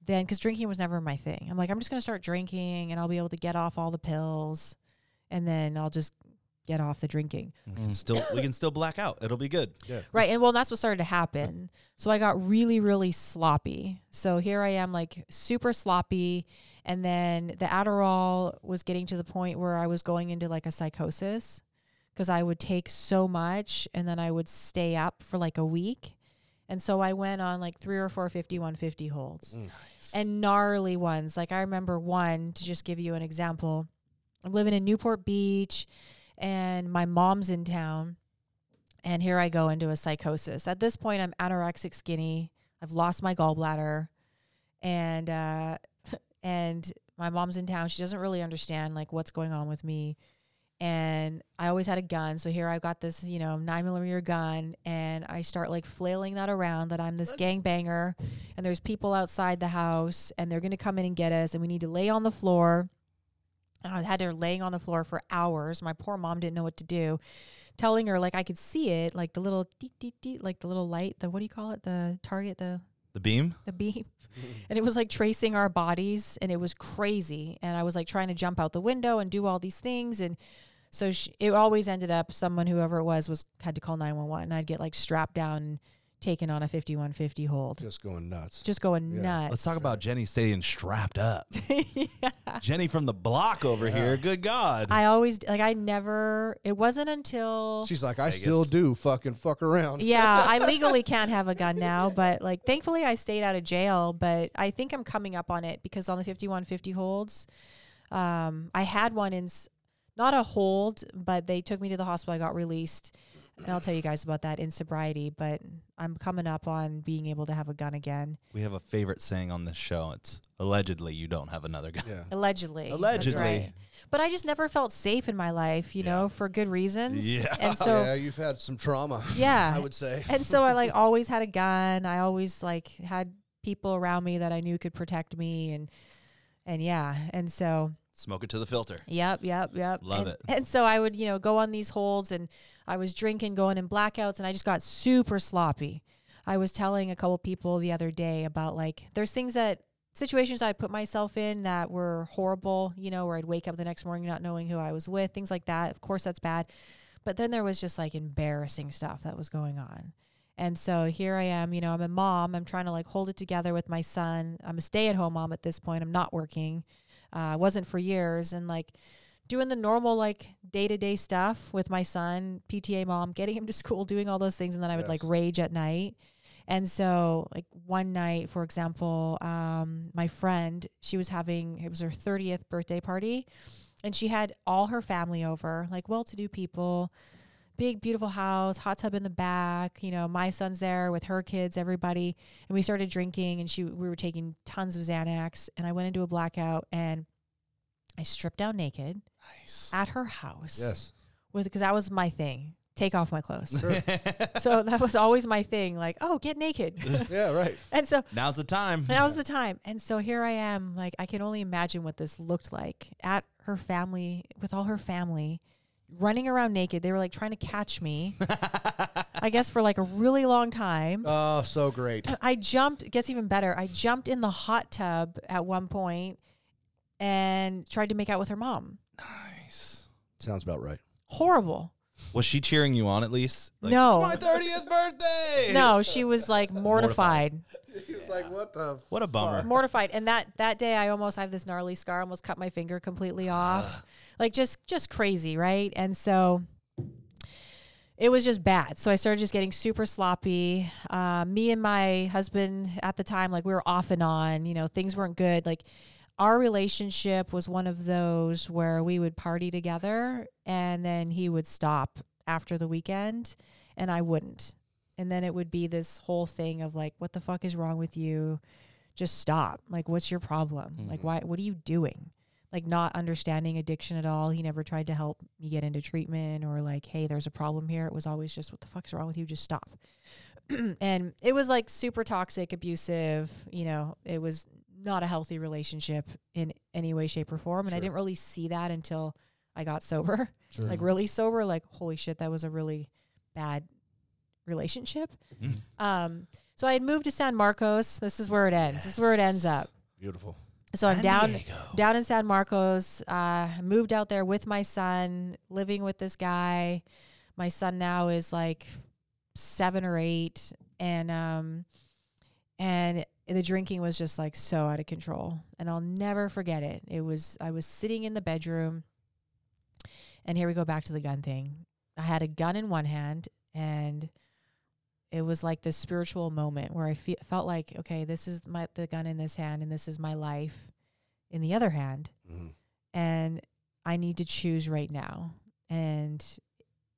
S5: then because drinking was never my thing, I'm like, I'm just going to start drinking and I'll be able to get off all the pills and then I'll just get off the drinking.
S3: We can still we can still black out. It'll be good.
S5: Right. And well, that's what started to happen. So I got really, really sloppy. So here I am, like super sloppy. And then the Adderall was getting to the point where I was going into like a psychosis because I would take so much and then I would stay up for like a week. And so I went on like three or four 50, 150 holds mm. and gnarly ones. Like I remember one to just give you an example. I'm living in Newport Beach and my mom's in town. And here I go into a psychosis. At this point, I'm anorexic skinny. I've lost my gallbladder. And, uh, [laughs] and my mom's in town. She doesn't really understand like what's going on with me. And I always had a gun. So here I've got this, you know, nine millimeter gun and I start like flailing that around that I'm this gangbanger and there's people outside the house and they're going to come in and get us and we need to lay on the floor. And I had her laying on the floor for hours. My poor mom didn't know what to do. Telling her like I could see it, like the little deet, deet, deet, like the little light, the what do you call it? The target, the
S3: The beam.
S5: the beam. [laughs] And it was like tracing our bodies and it was crazy. And I was like trying to jump out the window and do all these things and so she, it always ended up someone whoever it was was had to call 911 and I'd get like strapped down and taken on a 5150 hold.
S2: Just going nuts.
S5: Just going
S2: Yeah.
S5: nuts.
S3: Let's talk about Jenny staying strapped up. [laughs]
S5: yeah.
S3: Jenny from the block over here. Good God.
S5: I always like I never it wasn't until
S2: She's like, I
S3: Vegas.
S2: still do fucking fuck around.
S5: yeah, I [laughs] legally can't have a gun now, but like thankfully I stayed out of jail, but I think I'm coming up on it because on the 5150 holds um I had one in s- not a hold, but they took me to the hospital. I got released. And I'll tell you guys about that in sobriety, but I'm coming up on being able to have a gun again.
S3: we have a favorite saying on this show. It's allegedly you don't have another gun.
S2: Yeah.
S5: Allegedly.
S3: Allegedly.
S5: right. But I just never felt safe in my life, you know, for good reasons.
S3: Yeah.
S5: And [laughs] so
S2: yeah, you've had some trauma. [laughs]
S5: Yeah.
S2: I would say.
S5: and so I like [laughs] always had a gun. I always like had people around me that I knew could protect me and and yeah. And so
S3: Smoke it to the filter.
S5: yep, yep, yep.
S3: Love
S5: and,
S3: it.
S5: And so I would, you know, go on these holds and I was drinking, going in blackouts and I just got super sloppy. I was telling a couple people the other day about like there's things that situations I'd put myself in that were horrible, you know, where I'd wake up the next morning not knowing who I was with, things like that. Of course that's bad. But then there was just like embarrassing stuff that was going on. And so here I am, you know, I'm a mom. I'm trying to like hold it together with my son. I'm a stay at home mom at this point. I'm not working. Uh, I wasn't for years. And like doing the normal, like day to day stuff with my son, PTA mom, getting him to school, doing all those things. And then I would like rage at night. And so, like one night, for example, um, my friend, she was having, it was her 30th birthday party. And she had all her family over, like well to do people big beautiful house hot tub in the back you know my son's there with her kids everybody and we started drinking and she we were taking tons of xanax and i went into a blackout and i stripped down naked
S3: Nice.
S5: at her house
S2: yes.
S5: with because that was my thing take off my clothes [laughs] so that was always my thing like oh get naked [laughs]
S2: Yeah. Right. [laughs]
S5: and so
S3: Now's the time.
S5: Now's was the time. And so here I am, like I can only imagine what this looked like at her family with all her family running around naked. They were like trying to catch me. [laughs] I guess for like a really long time.
S2: Oh, so great.
S5: Uh, I jumped, it gets even better. I jumped in the hot tub at one point and tried to make out with her mom.
S3: nice.
S2: Sounds about right.
S5: Horrible.
S3: Was she cheering you on at least? Like,
S5: no.
S3: It's my 30th birthday.
S5: No, she was like mortified.
S2: He was like, "What the?"
S3: What a bummer.
S5: mortified and that that day i almost have this gnarly scar almost cut my finger completely off like just just crazy right and so it was just bad so i started just getting super sloppy uh, me and my husband at the time like we were off and on you know things weren't good like our relationship was one of those where we would party together and then he would stop after the weekend and I wouldn't. And then it would be this whole thing of like, what the fuck is wrong with you? Just stop. Like, what's your problem? Like,
S4: Mhm.
S5: why, what are you doing? Like, not understanding addiction at all. He never tried to help me get into treatment or like, hey, there's a problem here. It was always just, what the fuck's wrong with you? Just stop. [clears throat] and it was like super toxic, abusive. You know, it was not a healthy relationship in any way, shape, or form. And I didn't really see that until I got sober [laughs]
S2: Sure.
S5: like really sober like holy shit that was a really bad relationship
S3: Mm.
S5: um so i had moved to san marcos this is where it ends this is where it ends up
S2: Beautiful.
S5: so i'm down
S3: Diego.
S5: down in san marcos uh moved out there with my son living with this guy my son now is like seven or eight and um and the drinking was just like so out of control and i'll never forget it it was i was sitting in the bedroom and here we go back to the gun thing i had a gun in one hand and it was like this spiritual moment where i fe- felt like okay this is my the gun in this hand and this is my life in the other hand
S2: Mhm.
S5: and I need to choose right now. And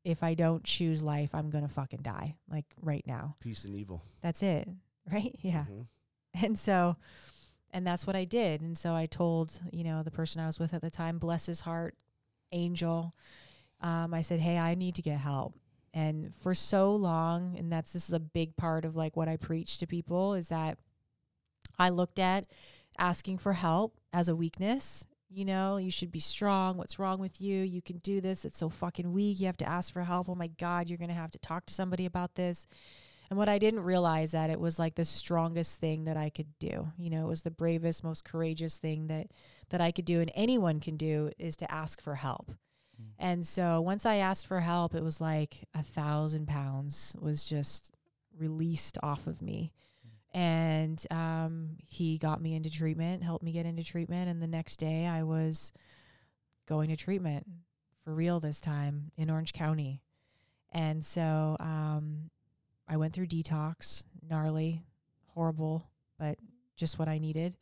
S5: if I don't choose life, I'm going to fucking die like right now.
S2: Peace and evil.
S5: That's it. [laughs] Right? Yeah.
S2: Mhm. [laughs]
S5: And so, and that's what I did. And so I told, you know, the person I was with at the time, bless his heart, angel. Um, I said, Hey, I need to get help. And for so long, and that's this is a big part of like what I preach to people is that I looked at asking for help as a weakness. You know, you should be strong. What's wrong with you? You can do this. It's so fucking weak. You have to ask for help. Oh my God, you're going to have to talk to somebody about this. And what I didn't realize that it was like the strongest thing that I could do. You know, it was the bravest, most courageous thing that that I could do and anyone can do is to ask for help.
S4: Mm.
S5: And so once I asked for help, it was like a thousand pounds was just released off of me. And um, he got me into treatment, helped me get into treatment. And the next day I was going to treatment for real this time in Orange County. And so um, I went through detox, gnarly, horrible, but just what I needed.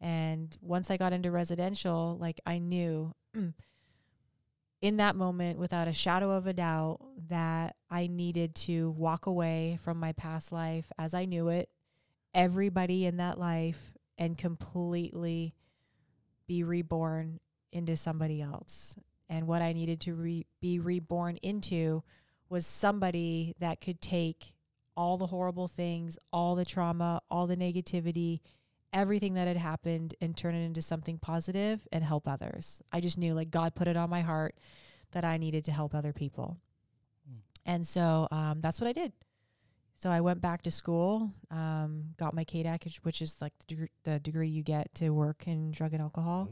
S5: And once I got into residential, like I knew [clears throat] in that moment, without a shadow of a doubt, that I needed to walk away from my past life as I knew it, everybody in that life, and completely be reborn into somebody else. And what I needed to re- be reborn into was somebody that could take all the horrible things, all the trauma, all the negativity, everything that had happened and turn it into something positive and help others. I just knew like God put it on my heart that I needed to help other people.
S4: Mm.
S5: And so um, that's what I did. So I went back to school, um, got my KDAC, which- is like the, deg- the degree you get to work in drug and alcohol,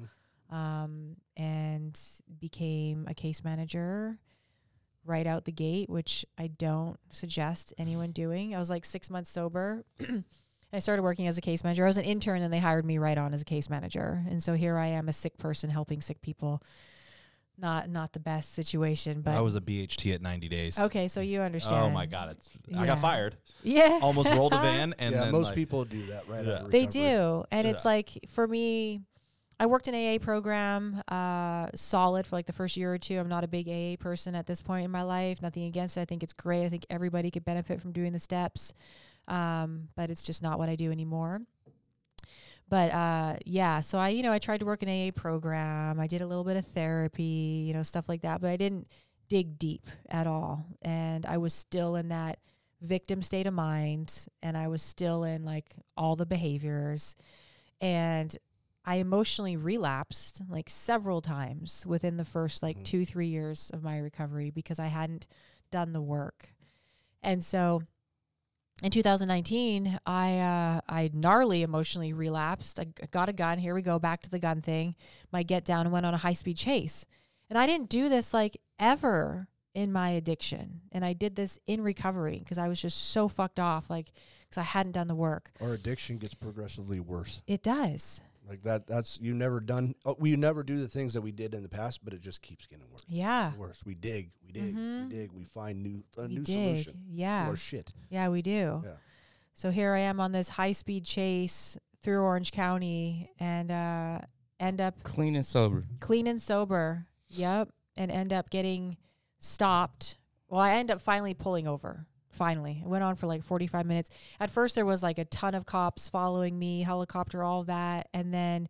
S5: um, and became a case manager right out the gate, which I don't suggest anyone doing. I was like six months sober. [clears throat] I started working as a case manager. I was an intern and they hired me right on as a case manager. And so here I am, a sick person helping sick people. Not not the best situation, but
S3: I was a BHT at 90 days.
S5: okay, so you understand.
S3: Oh my god, it's I got fired.
S5: Yeah.
S3: Almost rolled a [laughs] van and
S2: yeah,
S3: then
S2: most
S3: like,
S2: people do that right
S3: Yeah.
S5: They do. And it's like for me, I worked an AA program, uh, solid for like the first year or two. I'm not a big AA person at this point in my life. Nothing against it. I think it's great. I think everybody could benefit from doing the steps. Um, but it's just not what I do anymore. But uh, yeah, so I, you know, I tried to work an AA program. I did a little bit of therapy, you know, stuff like that. But I didn't dig deep at all, and I was still in that victim state of mind, and I was still in like all the behaviors, and I emotionally relapsed like several times within the first like
S2: Mhm.
S5: two three years of my recovery because I hadn't done the work, and so in 2019, I uh, I gnarly emotionally relapsed. I got a gun. Here we go, back to the gun thing. My get down and went on a high speed chase. And I didn't do this like ever in my addiction. And I did this in recovery because I was just so fucked off, like because I hadn't done the work.
S2: Our addiction gets progressively worse.
S5: It does.
S2: Like that. That's you never done. Oh, we never do the things that we did in the past, but it just keeps getting worse.
S5: Yeah.
S2: Worse. We dig. We dig.
S5: Mhm.
S2: We dig. We find new a
S5: We
S2: new
S5: dig.
S2: solution
S5: Yeah.
S2: our shit.
S5: Yeah, we do.
S2: Yeah.
S5: So here I am on this high speed chase through Orange County, and uh, end up
S4: Clean and sober.
S5: clean and sober. Yep. And end up getting stopped. Well, I end up finally pulling over. Finally. It went on for like 45 minutes. At first, there was like a ton of cops following me, helicopter, all that. And then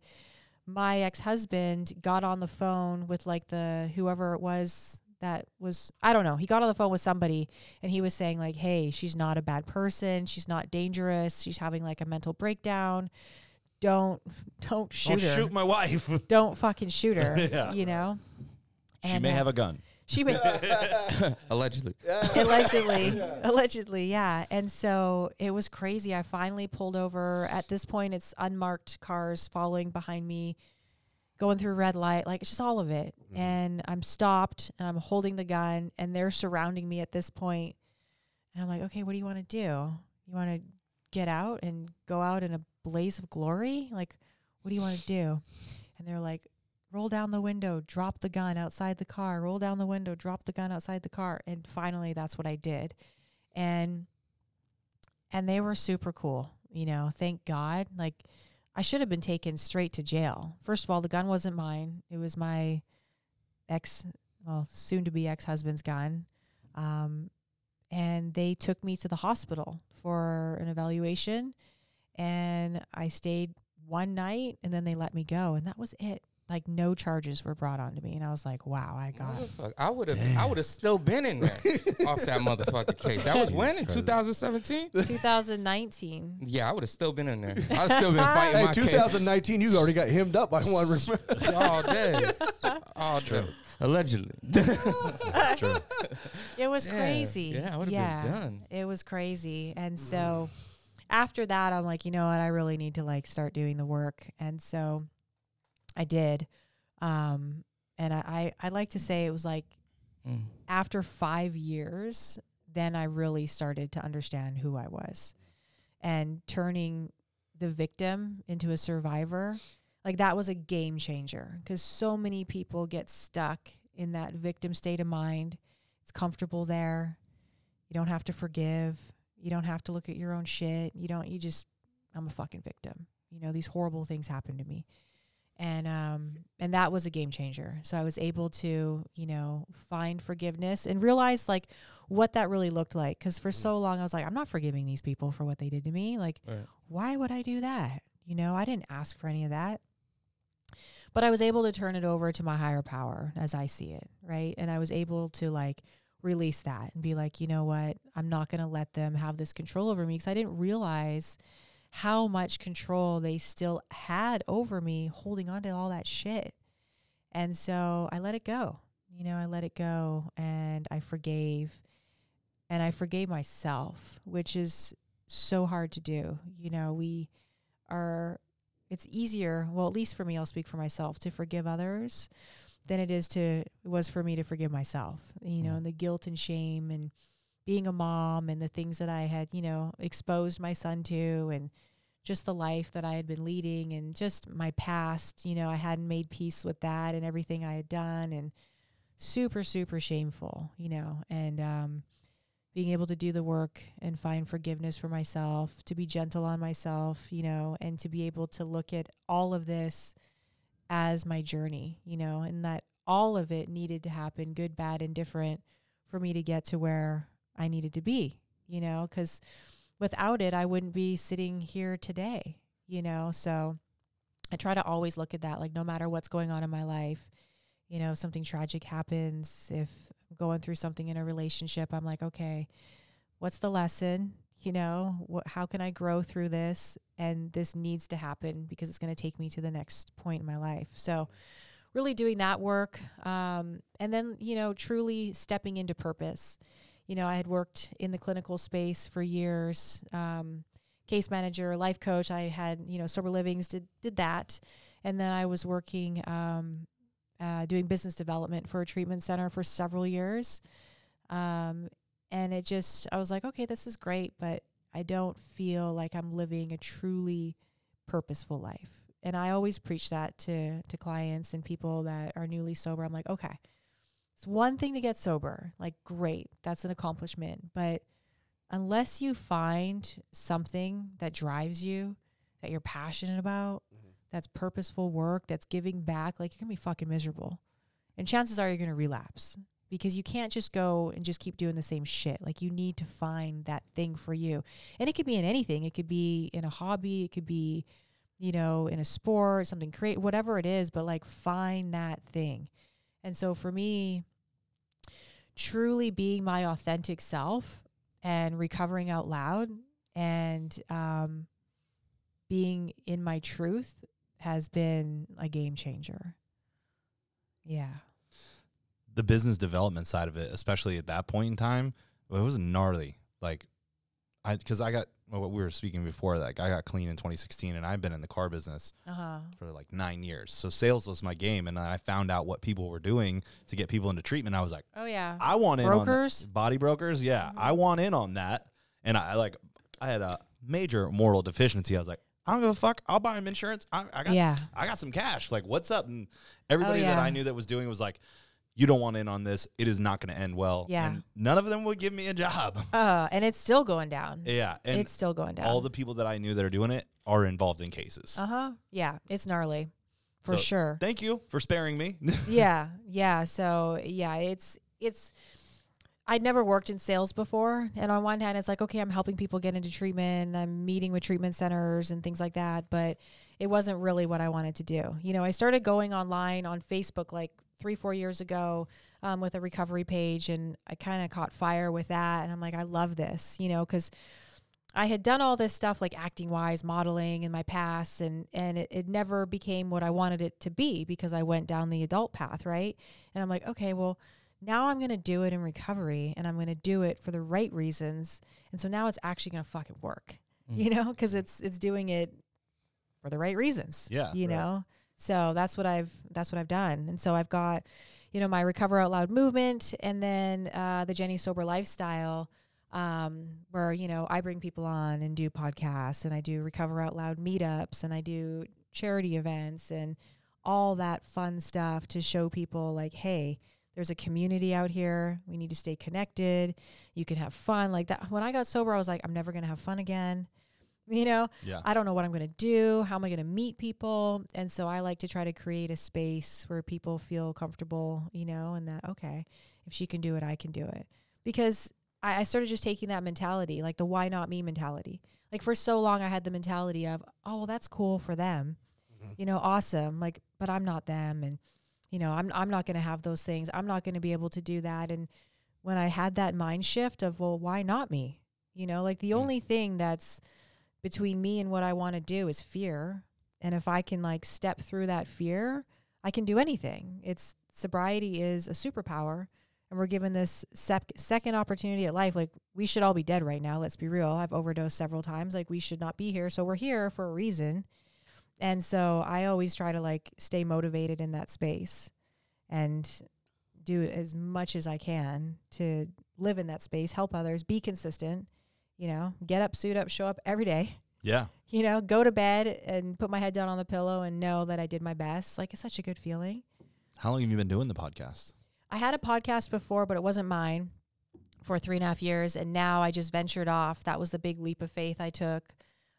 S5: my ex husband got on the phone with like the whoever it was that was, I don't know. He got on the phone with somebody and he was saying, like, hey, she's not a bad person. She's not dangerous. She's having like a mental breakdown. Don't, [laughs] don't shoot
S3: Don't
S5: her
S3: shoot my wife.
S5: don't fucking shoot her. [laughs]
S3: Yeah.
S5: You know.
S3: she
S5: And,
S3: may
S5: uh,
S3: have a gun.
S5: She may [laughs]
S4: Allegedly.
S5: allegedly, allegedly, yeah. And so it was crazy. I finally pulled over. At this point, it's unmarked cars following behind me, going through red light, like it's just all of it. Mm-hmm. And I'm stopped, and I'm holding the gun, and they're surrounding me at this point. And I'm like, okay, what do you want to do? You want to get out and go out in a blaze of glory? Like, what do you want to do? And they're like, roll down the window, drop the gun outside the car, roll down the window, drop the gun outside the car. And finally that's what I did. And and they were super cool, you know, thank God. Like I should have been taken straight to jail. First of all, the gun wasn't mine. It was my ex well, soon to be ex husband's gun. Um and they took me to the hospital for an evaluation and I stayed one night and then they let me go and that was it like no charges were brought onto me and i was like wow i got
S4: I would have I would have still been in there [laughs] off that motherfucking case. That was when in 2017?
S5: 2019
S4: Yeah, I would have still been in there. I'd still been [laughs] fighting
S2: Hey,
S4: my case
S2: 2019, you already got hemmed up by one. [laughs]
S4: all day. All day. Allegedly.
S5: it was
S4: Yeah,
S5: crazy
S4: yeah, I would've been
S5: yeah
S4: done.
S5: it was crazy and mm. so after that i'm like you know what i really need to like start doing the work and so i did um and i i, I like to say it was like
S4: Mm.
S5: after five years, then I really started to understand who I was and turning the victim into a survivor. Like that was a game changer because so many people get stuck in that victim state of mind. It's comfortable there. You don't have to forgive. You don't have to look at your own shit. You don't, you just, I'm a fucking victim. You know, these horrible things happen to me and um and that was a game changer. So i was able to you know find forgiveness and realize like what that really looked like. Because for so long i was like i'm not forgiving these people for what they did to me. Like
S4: Right.
S5: why would i do that? You know i didn't ask for any of that. But i was able to turn it over to my higher power as i see it right? And i was able to like release that and be like you know what? I'm not going to let them have this control over me. Because i didn't realize how much control they still had over me holding on to all that shit. And so I let it go. You know, I let it go and I forgave and I forgave myself, which is so hard to do. You know, we are it's easier, well at least for me I'll speak for myself to forgive others than it is to it was for me to forgive myself. You know, mm. and the guilt and shame and being a mom and the things that I had, you know, exposed my son to and just the life that I had been leading and just my past, you know, I hadn't made peace with that and everything I had done and super super shameful, you know, and um being able to do the work and find forgiveness for myself, to be gentle on myself, you know, and to be able to look at all of this as my journey, you know, and that all of it needed to happen, good, bad, and different, for me to get to where I needed to be, you know, because without it, I wouldn't be sitting here today, you know. So I try to always look at that, like no matter what's going on in my life, you know, something tragic happens, if I'm going through something in a relationship, I'm like, okay, what's the lesson? You know, what, how can I grow through this? And this needs to happen because it's going to take me to the next point in my life. So, really doing that work. Um, and then, you know, truly stepping into purpose. You know, I had worked in the clinical space for years, um, case manager, life coach. I had, you know, sober livings, did, did that. And then I was working, um, uh, doing business development for a treatment center for several years. Um, and it just, I was like, okay, this is great, but I don't feel like I'm living a truly purposeful life. And I always preach that to to clients and people that are newly sober. I'm like, okay, it's one thing to get sober, like great, that's an accomplishment, but unless you find something that drives you, that you're passionate about, mm-hmm. that's purposeful work, that's giving back, like you're gonna be fucking miserable. And chances are you're gonna relapse because you can't just go and just keep doing the same shit. Like you need to find that thing for you. And it could be in anything. It could be in a hobby, it could be, you know, in a sport, something create whatever it is, but like find that thing. And so for me, truly being my authentic self and recovering out loud and um, being in my truth has been a game changer. Yeah.
S3: the business development side of it, especially at that point in time, it was gnarly. Like, I because I got what we were speaking before. Like, I got clean in 2016, and I've been in the car business
S5: Uh huh.
S3: for like nine years. So sales was my game, and I found out what people were doing to get people into treatment. I was like,
S5: Oh yeah.
S3: I want in
S5: Brokers?
S3: on body brokers. Yeah, I want in on that. And I like, I had a major moral deficiency. I was like, I don't give a fuck. I'll buy him insurance. I, I got,
S5: Yeah.
S3: I got some cash. Like, what's up? And everybody that
S5: yeah.
S3: I knew that was doing was like, you don't want in on this. It is not going to end well.
S5: Yeah.
S3: And none of them would give me a job. [laughs]
S5: Uh, and it's still going down.
S3: yeah. And
S5: it's still going down.
S3: all the people that I knew that are doing it are involved in cases.
S5: uh huh. Yeah, it's gnarly, for
S3: So,
S5: sure.
S3: Thank you for sparing me. [laughs]
S5: yeah, yeah. So yeah, it's it's. I'd never worked in sales before, and on one hand, it's like okay, I'm helping people get into treatment. I'm meeting with treatment centers and things like that, but it wasn't really what I wanted to do. You know, I started going online on Facebook like three, four years ago um, with a recovery page, and I kind of caught fire with that, and I'm like, I love this, you know, because I had done all this stuff like acting wise, modeling in my past, and and it, it never became what I wanted it to be because I went down the adult path, right? And I'm like, okay, well, now I'm gonna do it in recovery, and I'm gonna do it for the right reasons, and so now it's actually gonna fucking work, you know, because it's it's doing it for the right reasons,
S3: Yeah,
S5: you
S2: right.
S5: know. So that's what I've that's what I've done, and so I've got, you know, my Recover Out Loud movement, and then uh, the Jenny Sober Lifestyle um, where you know I bring people on and do podcasts, and I do Recover Out Loud meetups, and I do charity events, and all that fun stuff to show people like, hey, there's a community out here. We need to stay connected. You can have fun like that. When I got sober, I was like, I'm never gonna have fun again. You know,
S3: yeah.
S5: I don't know what I'm going to do. How am I going to meet people? And so I like to try to create a space where people feel comfortable, you know, and that, okay, if she can do it, I can do it. Because I, I started just taking that mentality, like the why not me mentality. Like for so long, I had the mentality of, oh, well, that's cool for them, mm-hmm. you know, awesome. Like, but I'm not them. And, you know, I'm, I'm not going to have those things. I'm not going to be able to do that. And when I had that mind shift of, well, why not me? You know, like the only thing that's, between me and what I want to do is fear. And if I can like step through that fear, I can do anything. It's sobriety is a superpower and we're given this sec- second opportunity at life. Like we should all be dead right now. Let's be real. I've overdosed several times. Like we should not be here. So we're here for a reason. And so I always try to like stay motivated in that space and do as much as I can to live in that space, help others, be consistent, you know, get up, suit up, show up every day,
S3: yeah.
S5: you know, go to bed and put my head down on the pillow and know that I did my best. Like it's such a good feeling.
S3: How long have you been doing the podcast?
S5: I had a podcast before, but it wasn't mine for three and a half years. And now I just ventured off. That was the big leap of faith I took.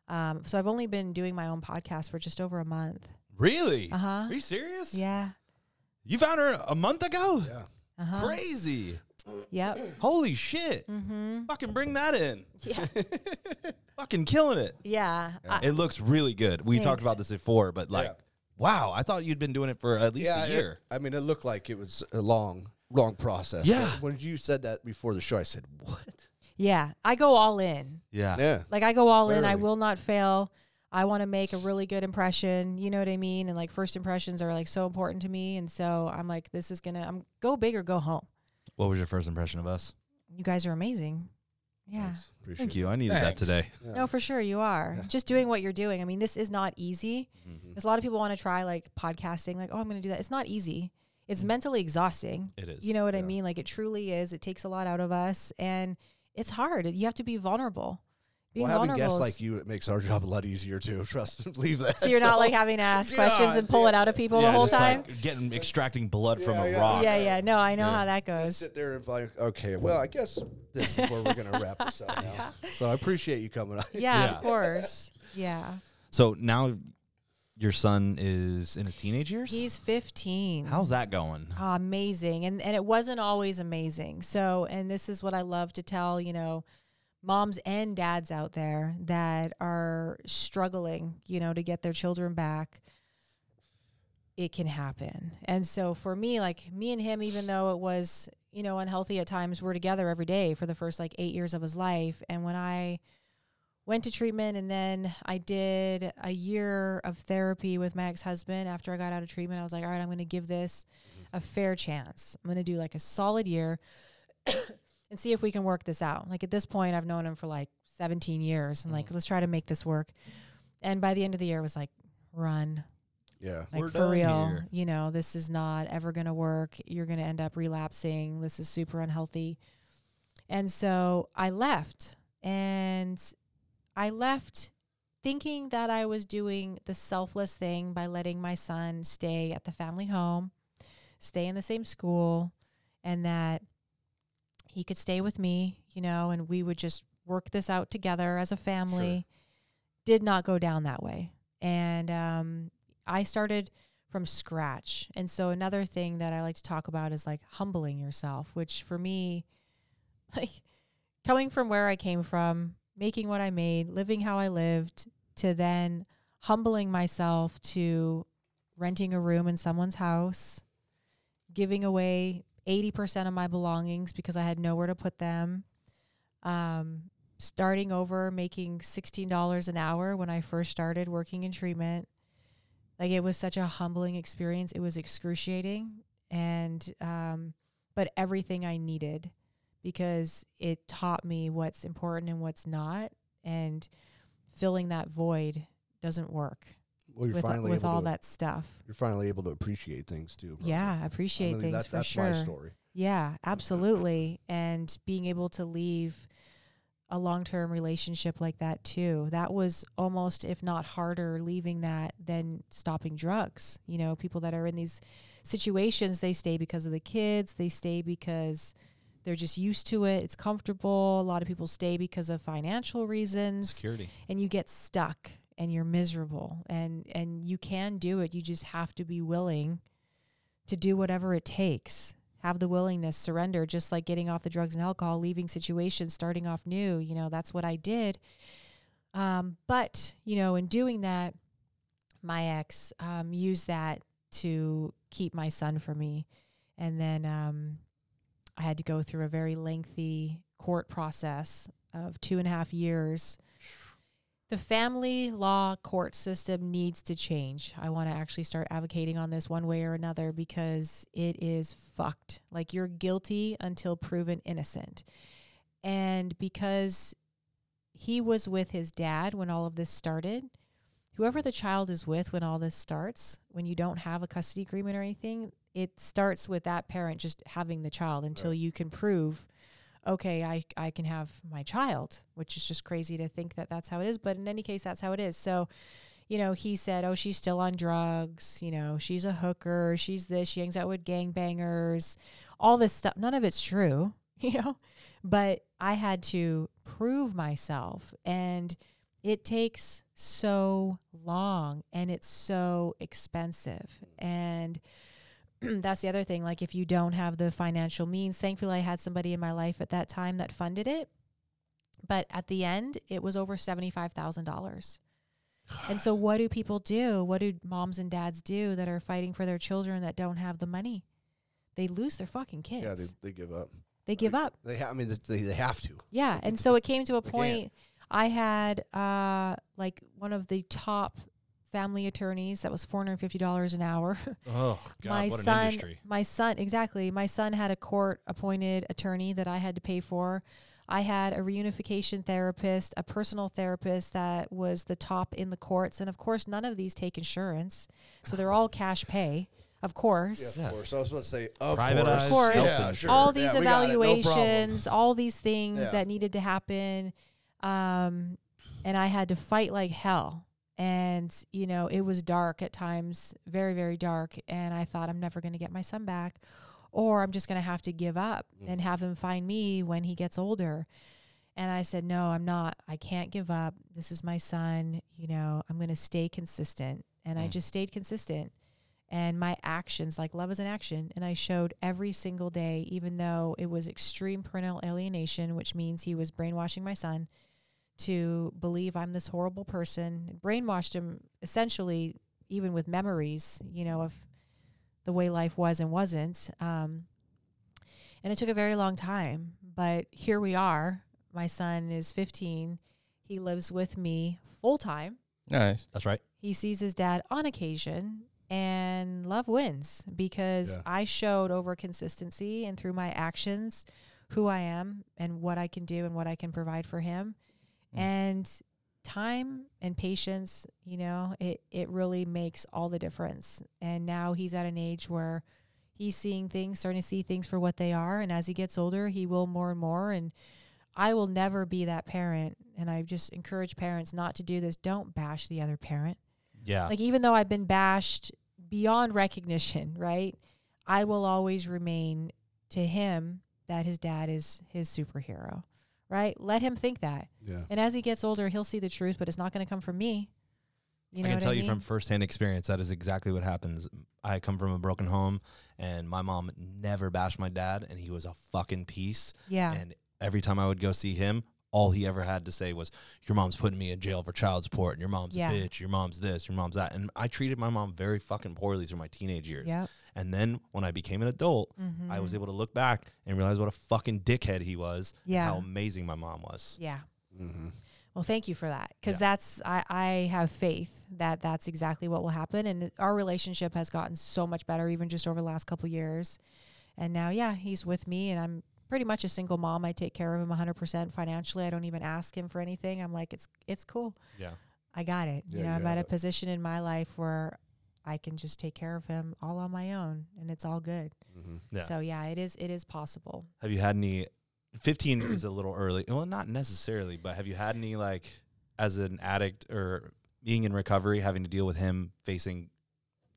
S5: Um, so I've only been doing my own podcast for just over a month.
S3: Really?
S5: Uh huh.
S3: Are you serious?
S5: Yeah.
S3: You found her a month ago?
S2: Yeah.
S5: Uh huh.
S3: Crazy.
S5: Yep.
S3: Holy shit.
S5: Mm-hmm.
S3: Fucking bring that in.
S5: Yeah. [laughs]
S3: Fucking killing it.
S5: Yeah. I-
S3: It looks really good. We talked about this before, but like,
S2: Yeah.
S3: wow, I thought you'd been doing it for at least
S2: yeah,
S3: a
S2: it-
S3: year.
S2: I mean, it looked like it was a long, long process.
S3: Yeah.
S2: When you said that before the show, I said, "What?"
S5: yeah. I go all in.
S3: yeah.
S2: Yeah.
S5: Like I go all in. I will not fail. I want to make a really good impression. You know what I mean? And like first impressions are like so important to me. And so I'm like, this is gonna. I'm go big or go home.
S3: What was your first impression of us?
S5: You guys are amazing. Yeah.
S2: Thanks. Appreciate
S3: Thank
S2: it.
S3: you. I needed that today.
S2: Yeah.
S5: No, for sure you are.
S2: Yeah.
S5: Just doing what you're doing. I mean, this is not easy.
S2: Mhm.
S5: There's a lot of people want to try like podcasting, like, oh, I'm going to do that. It's not easy. It's mentally exhausting.
S3: It is.
S5: You know what I mean? Like it truly is. It takes a lot out of us, and it's hard. You have to be vulnerable. Being
S2: Well, having guests like you, it makes our job a lot easier too. [laughs] Trust and believe that.
S5: so you're not like [laughs] having to ask questions and pull it out of people the whole
S3: just
S5: time.
S3: like getting extracting blood from a
S2: yeah.
S3: rock.
S5: yeah, yeah. No, I know
S3: Yeah.
S5: how that
S2: Just
S5: goes.
S2: sit there and like, okay, well, I guess this is where we're gonna wrap this up now. [laughs] So I appreciate you coming on.
S5: Yeah,
S3: Yeah.
S5: of course. Yeah.
S3: So now your son is in his teenage years.
S5: He's 15.
S3: How's that going?
S5: Oh, amazing. And and it wasn't always amazing. So, and this is what I love to tell, you know, moms and dads out there that are struggling, you know, to get their children back. It can happen. And so for me, like me and him even though it was, you know, unhealthy at times, we're together every day for the first like 8 years of his life. And when I went to treatment and then I did a year of therapy with my ex-husband after I got out of treatment. I was like, all right, I'm going to give this a fair chance. I'm going to do like a solid year and see if we can work this out. Like at this point, I've known him for like 17 years. I'm like, mm. let's try to make this work. And by the end of the year, it was like, run.
S2: Yeah.
S5: Like
S3: We're
S5: for
S3: done
S5: real,
S3: here.
S5: you know, this is not ever going to work. You're going to end up relapsing. This is super unhealthy. And so I left and I left thinking that I was doing the selfless thing by letting my son stay at the family home, stay in the same school, and that he could stay with me, you know, and we would just work this out together as a family. Did not go down that way. And um, I started from scratch. And so another thing that I like to talk about is like humbling yourself, which for me, [laughs] like coming from where I came from, making what I made, living how I lived, to then humbling myself to renting a room in someone's house, giving away 80% of my belongings because I had nowhere to put them. Um, starting over making $16 an hour when I first started working in treatment. Like it was such a humbling experience. It was excruciating and um but everything I needed because it taught me what's important and what's not and filling that void doesn't work
S2: Well, you're
S5: with
S2: finally
S5: with all
S2: to,
S5: that stuff.
S2: You're finally able to appreciate things too. probably.
S5: Yeah, appreciate
S2: I mean,
S5: things
S2: that's,
S5: for
S2: that's
S5: sure.
S2: my story.
S5: Yeah, [laughs] absolutely. and being able to leave a long term relationship like that too. That was almost, if not harder, leaving that than stopping drugs. You know, people that are in these situations, they stay because of the kids, they stay because they're just used to it. It's comfortable. A lot of people stay because of financial reasons
S3: Security.
S5: and you get stuck and you're miserable and and you can do it. You just have to be willing to do whatever it takes. Have the willingness surrender just like getting off the drugs and alcohol leaving situations starting off new you know that's what i did. Um, but you know in doing that my ex um, used that to keep my son for me. And then um, i had to go through a very lengthy court process of two and a half years the family law court system needs to change. I want to actually start advocating on this one way or another because it is fucked. Like you're guilty until proven innocent. And because he was with his dad when all of this started, whoever the child is with when all this starts, when you don't have a custody agreement or anything, it starts with that parent just having the child until you can prove okay, I, I can have my child, which is just crazy to think that that's how it is. But in any case, that's how it is. So, you know, he said, oh, she's still on drugs. You know, she's a hooker. She's this. She hangs out with gangbangers. All this stuff. None of it's true, [laughs] you know. But I had to prove myself. And it takes so long and it's so expensive. And [clears throat] that's the other thing. Like, if you don't have the financial means, thankfully, I had somebody in my life at that time that funded it. But at the end, it was over $75,000. And so, what do people do? What do moms and dads do that are fighting for their children that don't have the money? They lose their fucking kids.
S2: Yeah, they, they give up.
S5: they give up.
S2: They ha- I mean, they, they have to.
S5: Yeah, and so it came to a
S2: can't.
S5: point. I had uh like one of the top family attorneys that was four hundred fifty dollars an hour. [laughs]
S3: Oh God,
S5: my
S3: what
S5: son,
S3: an industry.
S5: my son, exactly. My son had a court appointed attorney that I had to pay for. I had a reunification therapist, a personal therapist that was the top in the courts, and of course, none of these take insurance, so they're all cash pay. Of course,
S2: of course. I was about to say, of
S3: Privatized
S5: Of course.
S2: Yeah, sure.
S5: all these
S2: Yeah, we got it. No
S5: evaluations, all these things
S2: Yeah.
S5: that needed to happen. Um, and I had to fight like hell. And, you know, it was dark at times, very, very dark. And I thought, I'm never going to get my son back, or I'm just going to have to give up
S2: Mm.
S5: and have him find me when he gets older. And I said, no, I'm not. I can't give up. This is my son. You know, I'm going to stay consistent. and I
S4: Mm.
S5: just stayed consistent. And my actions, like love is an action, and I showed every single day, even though it was extreme parental alienation, which means he was brainwashing my son to believe I'm this horrible person, brainwashed him essentially, even with memories, you know, of the way life was and wasn't. Um, and it took a very long time, but here we are. My son is 15. He lives with me full time.
S4: Nice.
S3: That's right.
S5: He sees his dad on occasion, and love wins because
S2: Yeah.
S5: I showed over consistency and through my actions who I am and what I can do and what I can provide for him.
S4: Mm.
S5: And time and patience, you know, it, it really makes all the difference. And now he's at an age where he's seeing things, starting to see things for what they are. And as he gets older, he will more and more. And I will never be that parent. And I just encourage parents not to do this. Don't bash the other parent.
S3: Yeah.
S5: Like, even though I've been bashed beyond recognition, [laughs] right? I will always remain to him that his dad is his superhero, right? Let him think that.
S2: Yeah.
S5: And as he gets older, he'll see the truth, but it's not going to come from me. You know
S3: I can tell
S5: I
S3: you
S5: mean?
S3: from firsthand experience that is exactly what happens. I come from a broken home, and my mom never bashed my dad, and he was a fucking piece.
S5: yeah.
S3: And every time I would go see him, all he ever had to say was, "Your mom's putting me in jail for child support, and your mom's
S5: Yeah.
S3: a bitch. Your mom's this. Your mom's that." And I treated my mom very fucking poorly through my teenage years.
S5: Yep.
S3: And then when I became an adult, I was
S5: Mhm.
S3: able to look back and realize what a fucking dickhead he was. and
S5: Yeah.
S3: How amazing my mom was.
S5: Yeah.
S2: Mm-hmm.
S5: Well, thank you for that because
S3: Yeah.
S5: that's I, I have faith that that's exactly what will happen, and our relationship has gotten so much better even just over the last couple years. And now, yeah, he's with me, and I'm pretty much a single mom. I take care of him 100% financially. I don't even ask him for anything. I'm like, it's it's cool.
S3: Yeah.
S5: I got it.
S2: Yeah,
S5: you know,
S2: you
S5: I'm
S2: have
S5: at a position in my life where I can just take care of him all on my own, and it's all good.
S2: Mm-hmm.
S3: Yeah.
S5: So yeah, it is it is possible.
S3: Have you had any? Fifteen is a little early. Well, not necessarily, but have you had any like as an addict or being in recovery, having to deal with him facing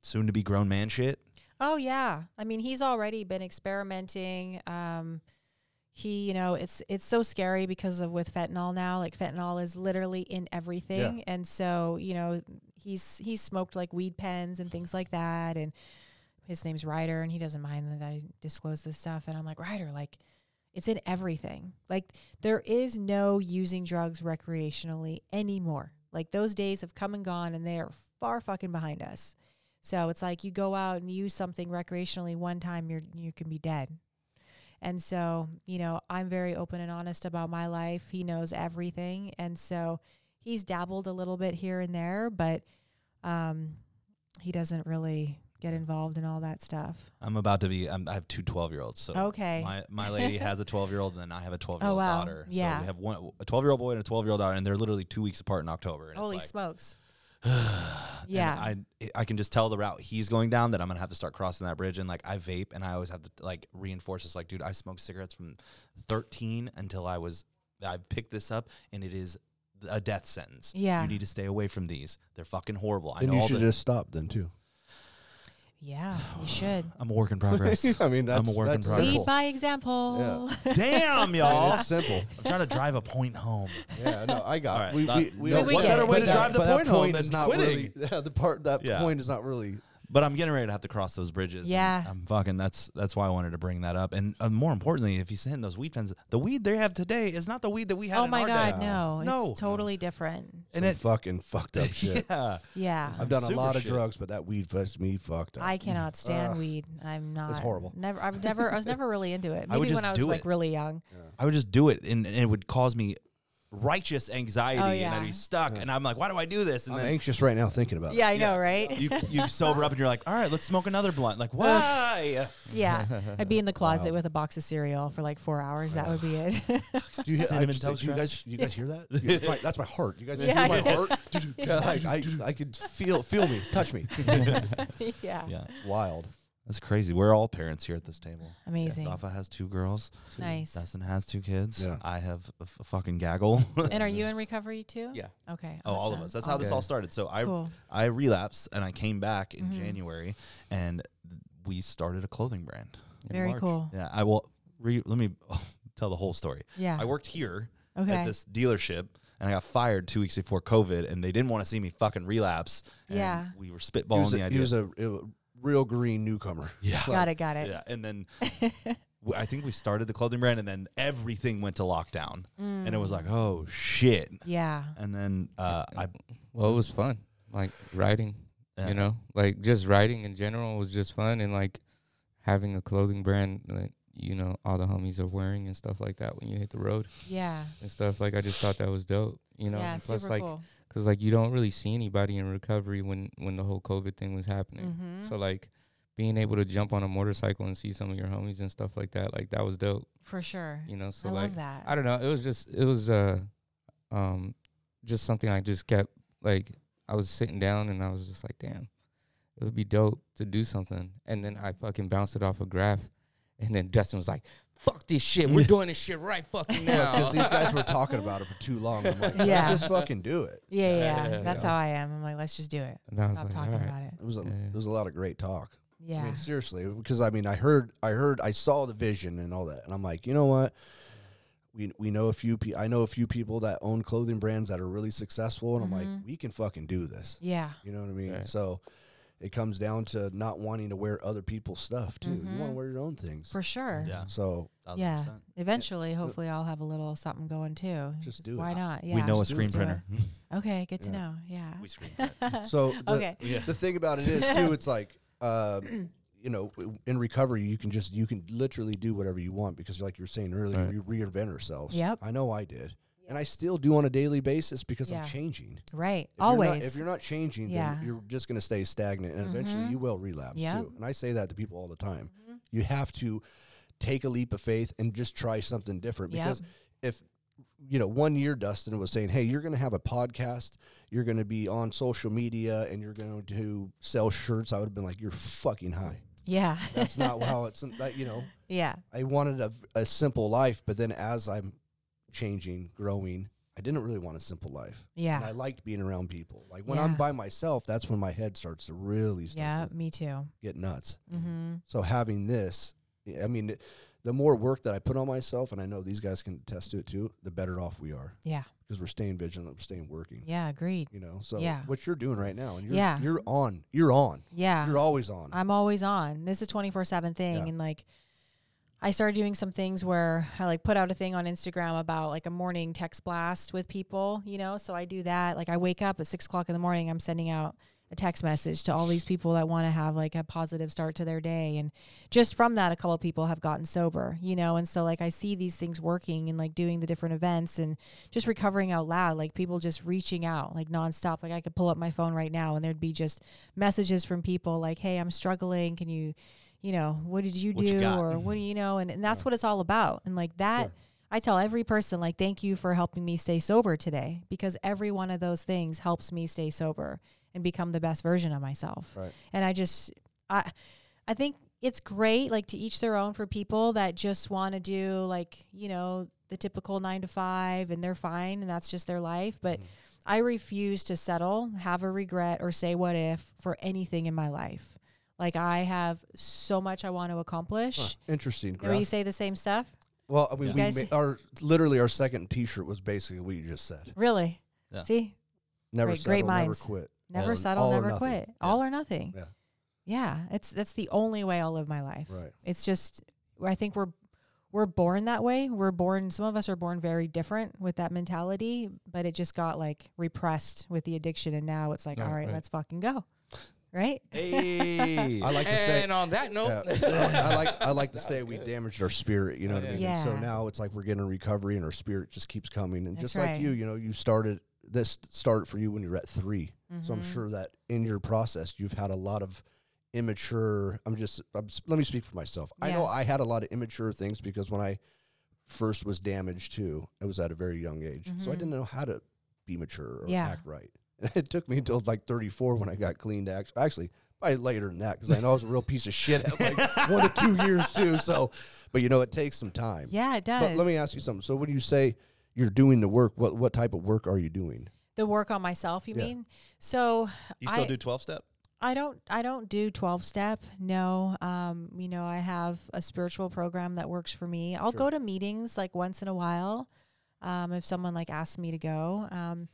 S3: soon to be grown man shit?
S5: Oh yeah. I mean, he's already been experimenting. Um he, you know, it's it's so scary because of with fentanyl now. Like fentanyl is literally in everything. And so, you know, he's he's smoked like weed pens and things like that and his name's Ryder and he doesn't mind that I disclose this stuff and I'm like, Ryder, like it's in everything. Like there is no using drugs recreationally anymore. Like those days have come and gone and they are far fucking behind us. So it's like you go out and use something recreationally one time, you're you can be dead. And so, you know, I'm very open and honest about my life. He knows everything, and so he's dabbled a little bit here and there, but um, he doesn't really get involved in all that stuff.
S3: I'm about to be. I'm, I have two 12 year olds. So
S5: Okay.
S3: my my [laughs] lady has a 12 year old, and then I have a 12 year old
S5: Oh, wow.
S3: daughter.
S5: Yeah.
S3: So we have one a 12 year old boy and a 12 year old daughter, and they're literally two weeks apart in October. And
S5: Holy
S3: it's
S5: smokes! [sighs]
S3: like, [sighs]
S5: Yeah.
S3: I I can just tell the route he's going down that I'm gonna have to start crossing that bridge. And like I vape, and I always have to like reinforce this. Like, dude, I smoked cigarettes from 13 until I was. I picked this up, and it is a death sentence.
S5: Yeah.
S3: You need to stay away from these. They're fucking horrible. I
S2: And
S3: know
S2: you
S3: all
S2: should
S3: the.
S2: just stop then too.
S5: Yeah, you should [sighs]
S3: I'm a work in progress. [laughs]
S2: I mean, that's
S3: I'm a work in
S2: that's
S3: progress.
S5: lead
S2: simple.
S5: by example. [laughs]
S3: Damn,
S2: I mean,
S3: y'all.
S2: it's simple.
S3: I'm trying to drive a point home. [laughs]
S2: Yeah, no, I got.
S3: All right,
S2: we,
S3: that-
S2: we, we,
S3: no,
S5: we
S3: what
S5: get
S3: better
S5: it.
S3: way
S5: But
S3: to
S5: that-
S3: drive the point home
S2: point
S3: than
S2: not
S3: quitting?
S2: really. Yeah, the part that
S3: Yeah.
S2: point is not really.
S3: But I'm getting ready to have to cross those bridges.
S5: Yeah.
S3: I'm fucking. That's that's why I wanted to bring that up. And uh, more importantly, if you send those weed pens, the weed they have today is not the weed that we had.
S5: Oh
S3: in
S5: my
S3: our
S5: god,
S3: day.
S5: no,
S3: No.
S5: it's totally different.
S3: And
S2: some
S3: it-
S2: fucking fucked up [laughs] shit.
S3: yeah.
S5: Yeah.
S3: Some
S2: I've done a lot of
S3: shit.
S2: drugs, but that weed fest me fucked up.
S5: I cannot [laughs] stand
S2: Ugh.
S5: weed. I'm not.
S2: It's horrible.
S5: Never. I've never. I was never really into it. [laughs]
S3: I would
S5: Maybe when
S3: just
S5: I was
S3: do
S5: like
S3: it.
S5: really young.
S3: I would just do it, and, and it would cause me righteous anxiety,
S5: Oh,
S3: and
S5: yeah.
S3: I'd be stuck. And I'm like, why do I do this? And
S2: I'm
S3: then
S2: anxious right now thinking about it.
S5: Yeah,
S2: it.
S5: I know, right?
S3: you you [laughs] sober up, and you're like, all right, let's smoke another blunt. Like, why?
S5: yeah, I'd be in the [laughs] closet
S2: Wow.
S5: with a box of cereal for like four hours. That would be it.
S2: Do you, I
S3: Cinnamon
S2: just-
S3: toast
S2: do you
S3: crunch.
S2: guys, you guys hear that? Yeah, that's, my, that's my heart. You guys
S5: Yeah,
S2: hear my heart? [laughs] Yeah, I, I, I could feel feel me, touch me.
S5: yeah.
S3: Yeah,
S2: Wild.
S3: That's crazy. We're all parents here at this table.
S5: Amazing.
S3: Rafa has two girls.
S5: Nice.
S3: Dustin has two kids.
S2: Yeah.
S3: I have a, f- a fucking gaggle. [laughs]
S5: And are you in recovery too?
S4: Yeah.
S5: Okay.
S3: Oh, all of us. That's how this all started. So I
S5: Cool.
S3: I relapsed and I came back in
S5: Mhm.
S3: January and we started a clothing brand.
S5: Very
S4: March.
S5: cool.
S3: Yeah, I will re- let me [laughs] tell the whole story.
S5: Yeah.
S3: I worked here
S5: okay.
S3: at this dealership and I got fired two weeks before COVID, and they didn't want to see me fucking relapse. and
S5: Yeah.
S3: we were
S2: He
S3: spitballing
S2: was,
S3: the idea.
S2: he was a, a real green newcomer. [laughs]
S3: yeah,
S5: got it, got it.
S3: yeah, and then. [laughs] I think we started the clothing brand, and then everything went to lockdown, and it was like, oh shit!
S5: Yeah.
S3: And then uh, I,
S4: Well, it was fun. Like writing,
S3: Yeah.
S4: you know, like just writing in general was just fun, and like having a clothing brand that you know all the homies are wearing and stuff like that when you hit the road
S5: Yeah.
S4: and stuff. Like I just thought that was dope, you know.
S5: yeah.
S4: and plus,
S5: Super
S4: like,
S5: cool.
S4: Cause like you don't really see anybody in recovery when when the whole COVID thing was happening.
S5: Mhm.
S4: So like being able to jump on a motorcycle and see some of your homies and stuff like that, like that was dope,
S5: For sure.
S4: you know. So
S5: I
S4: like
S5: love that.
S4: I don't know. It was just it was uh um just something I just kept like I was sitting down and I was just like, damn, it would be dope to do something. And then I fucking bounced it off a graph and then Dustin was like, Fuck this shit. We're doing this shit right fucking now.
S2: Because these guys were [laughs] talking about it for too long. I'm like,
S5: Yeah.
S2: let's just fucking do it.
S5: yeah, yeah,
S4: Yeah,
S5: yeah.
S4: yeah,
S5: That's
S4: yeah.
S5: how I am. I'm like, let's just do it.
S4: and I was
S5: Stop
S4: like,
S5: talking
S4: all right.
S5: about it.
S2: It was a,
S4: Yeah.
S2: it was a lot of great talk.
S5: Yeah.
S2: I mean, seriously, because I mean, I heard, I heard, I saw the vision and all that, and I'm like, you know what? We we know a few. Pe- I know a few people that own clothing brands that are really successful, and I'm like,
S5: Mhm.
S2: we can fucking do this.
S5: yeah.
S2: You know what I mean?
S4: Right.
S2: So it comes down to not wanting to wear other people's stuff too. You want to wear your own things.
S5: For sure.
S3: yeah,
S2: So
S3: thousand
S5: Yeah.
S3: percent.
S5: Eventually, hopefully, I'll have a little something going too.
S2: Just do it.
S5: Why not? Yeah.
S3: we know a screen printer. [laughs]
S5: Okay, good to
S2: Yeah.
S5: know. Yeah.
S3: we screen print. [laughs]
S2: so the,
S5: okay.
S3: yeah.
S2: the thing about it is too, it's like. Uh, you know, in recovery, you can just you can literally do whatever you want because, like you were saying earlier,
S4: Right.
S2: we reinvent ourselves.
S5: Yep.
S2: I know I did, and I still do on a daily basis because
S5: Yeah.
S2: I'm changing.
S5: Right.
S2: If You're not,
S5: Always.
S2: if you're not changing,
S5: Yeah.
S2: then you're just going to stay stagnant, and eventually
S5: Mhm.
S2: you will relapse
S5: Yep.
S2: too. And I say that to people all the time.
S5: Mhm.
S2: You have to take a leap of faith and just try something different
S5: Yep.
S2: because if you know one year Dustin was saying, "Hey, you're going to have a podcast, you're going to be on social media, and you're going to sell shirts," I would have been like, "You're fucking high."
S5: yeah.
S2: That's not how [laughs] it's that you know.
S5: yeah.
S2: I wanted a, a simple life, but then as I'm changing, growing, I didn't really want a simple life. Yeah. And I liked being around people. Like when I'm by myself, that's when my head starts to really start
S5: Yeah.
S2: to
S5: Me too.
S2: get nuts.
S5: Mm-hmm.
S2: So having this, I mean, the more work that I put on myself, and I know these guys can attest to it too, the better off we are
S5: Yeah.
S2: because we're staying vigilant, we're staying working.
S5: Yeah. Agreed.
S2: You know, so
S5: Yeah.
S2: what you're doing right now, and you're
S5: Yeah.
S2: you're on, you're on,
S5: Yeah.
S2: you're always on.
S5: I'm always on. This is 24 7 thing.
S2: Yeah.
S5: And like, I started doing some things where I like put out a thing on Instagram about like a morning text blast with people, you know? So I do that. Like, I wake up at six o'clock in the morning, I'm sending out a text message to all these people that want to have like a positive start to their day. And just from that, a couple of people have gotten sober, you know? And so, like, I see these things working and like doing the different events and just recovering out loud, like people just reaching out like nonstop. Like, I could pull up my phone right now and there'd be just messages from people like, hey, I'm struggling. Can you, you know, what did you
S3: What you
S5: do?
S3: got?
S5: or what do you know? And, and that's what it's all about. And like that,
S2: Sure.
S5: I tell every person, like, thank you for helping me stay sober today because every one of those things helps me stay sober and become the best version of myself.
S2: Right.
S5: And I just, I, I think it's great, like to each their own for people that just want to do like, you know, the typical nine to five and they're fine and that's just their life. But
S2: Mhm.
S5: I refuse to settle, have a regret, or say what if for anything in my life. Like I have so much I want to accomplish.
S2: Huh, interesting.
S5: Maybe you say the same stuff.
S2: Well, I mean,
S3: Yeah.
S2: we
S5: guys-
S2: ma- our literally our second T-shirt was basically what you just said.
S5: Really?
S3: Yeah.
S5: See,
S2: Never
S5: Great-
S2: settle,
S5: great
S2: never quit.
S5: never
S3: All
S5: settle,
S2: all
S5: never quit.
S3: Yeah.
S5: All or nothing.
S2: Yeah.
S5: Yeah, it's that's the only way I'll live my life.
S2: Right.
S5: It's just I think we're we're born that way. We're born some of us are born very different with that mentality, but it just got like repressed with the addiction and now it's like,
S4: Right,
S5: all right,
S4: right.
S5: let's fucking go. Right?
S3: Hey,
S2: I like to say.
S4: and on that note,
S2: Yeah, I like I like to say we damaged our spirit. You know what I mean? And so now it's like we're getting a recovery, and our spirit just keeps coming. And
S5: That's
S2: just like
S5: right.
S2: you, you know, you started this started for you when you were at 3 So I'm
S5: Mhm.
S2: sure that in your process, you've had a lot of immature. I'm just. I'm, let me speak for myself. I know I had a lot of immature things because when I first was damaged too, I was at a very young age, so I
S5: Mhm.
S2: didn't know how to be mature or
S5: Yeah.
S2: act right. And [laughs] it took me until like 34 when I got cleaned. actually, actually probably later than that because I know I was a real piece of shit at like [laughs] one to two years too. So, but you know, it takes some time.
S5: Yeah, it does.
S2: But let me ask you something. So when you say you're doing the work, what what type of work are you doing?
S5: the work on myself, you
S2: Yeah.
S5: mean? So
S3: you still
S5: I-
S3: do twelve step?
S5: I don't I don't do 12 step. No. Um, you know, I have a spiritual program that works for me. I'll
S2: Sure.
S5: go to meetings like once in a while. um, if someone like asks me to go. Um,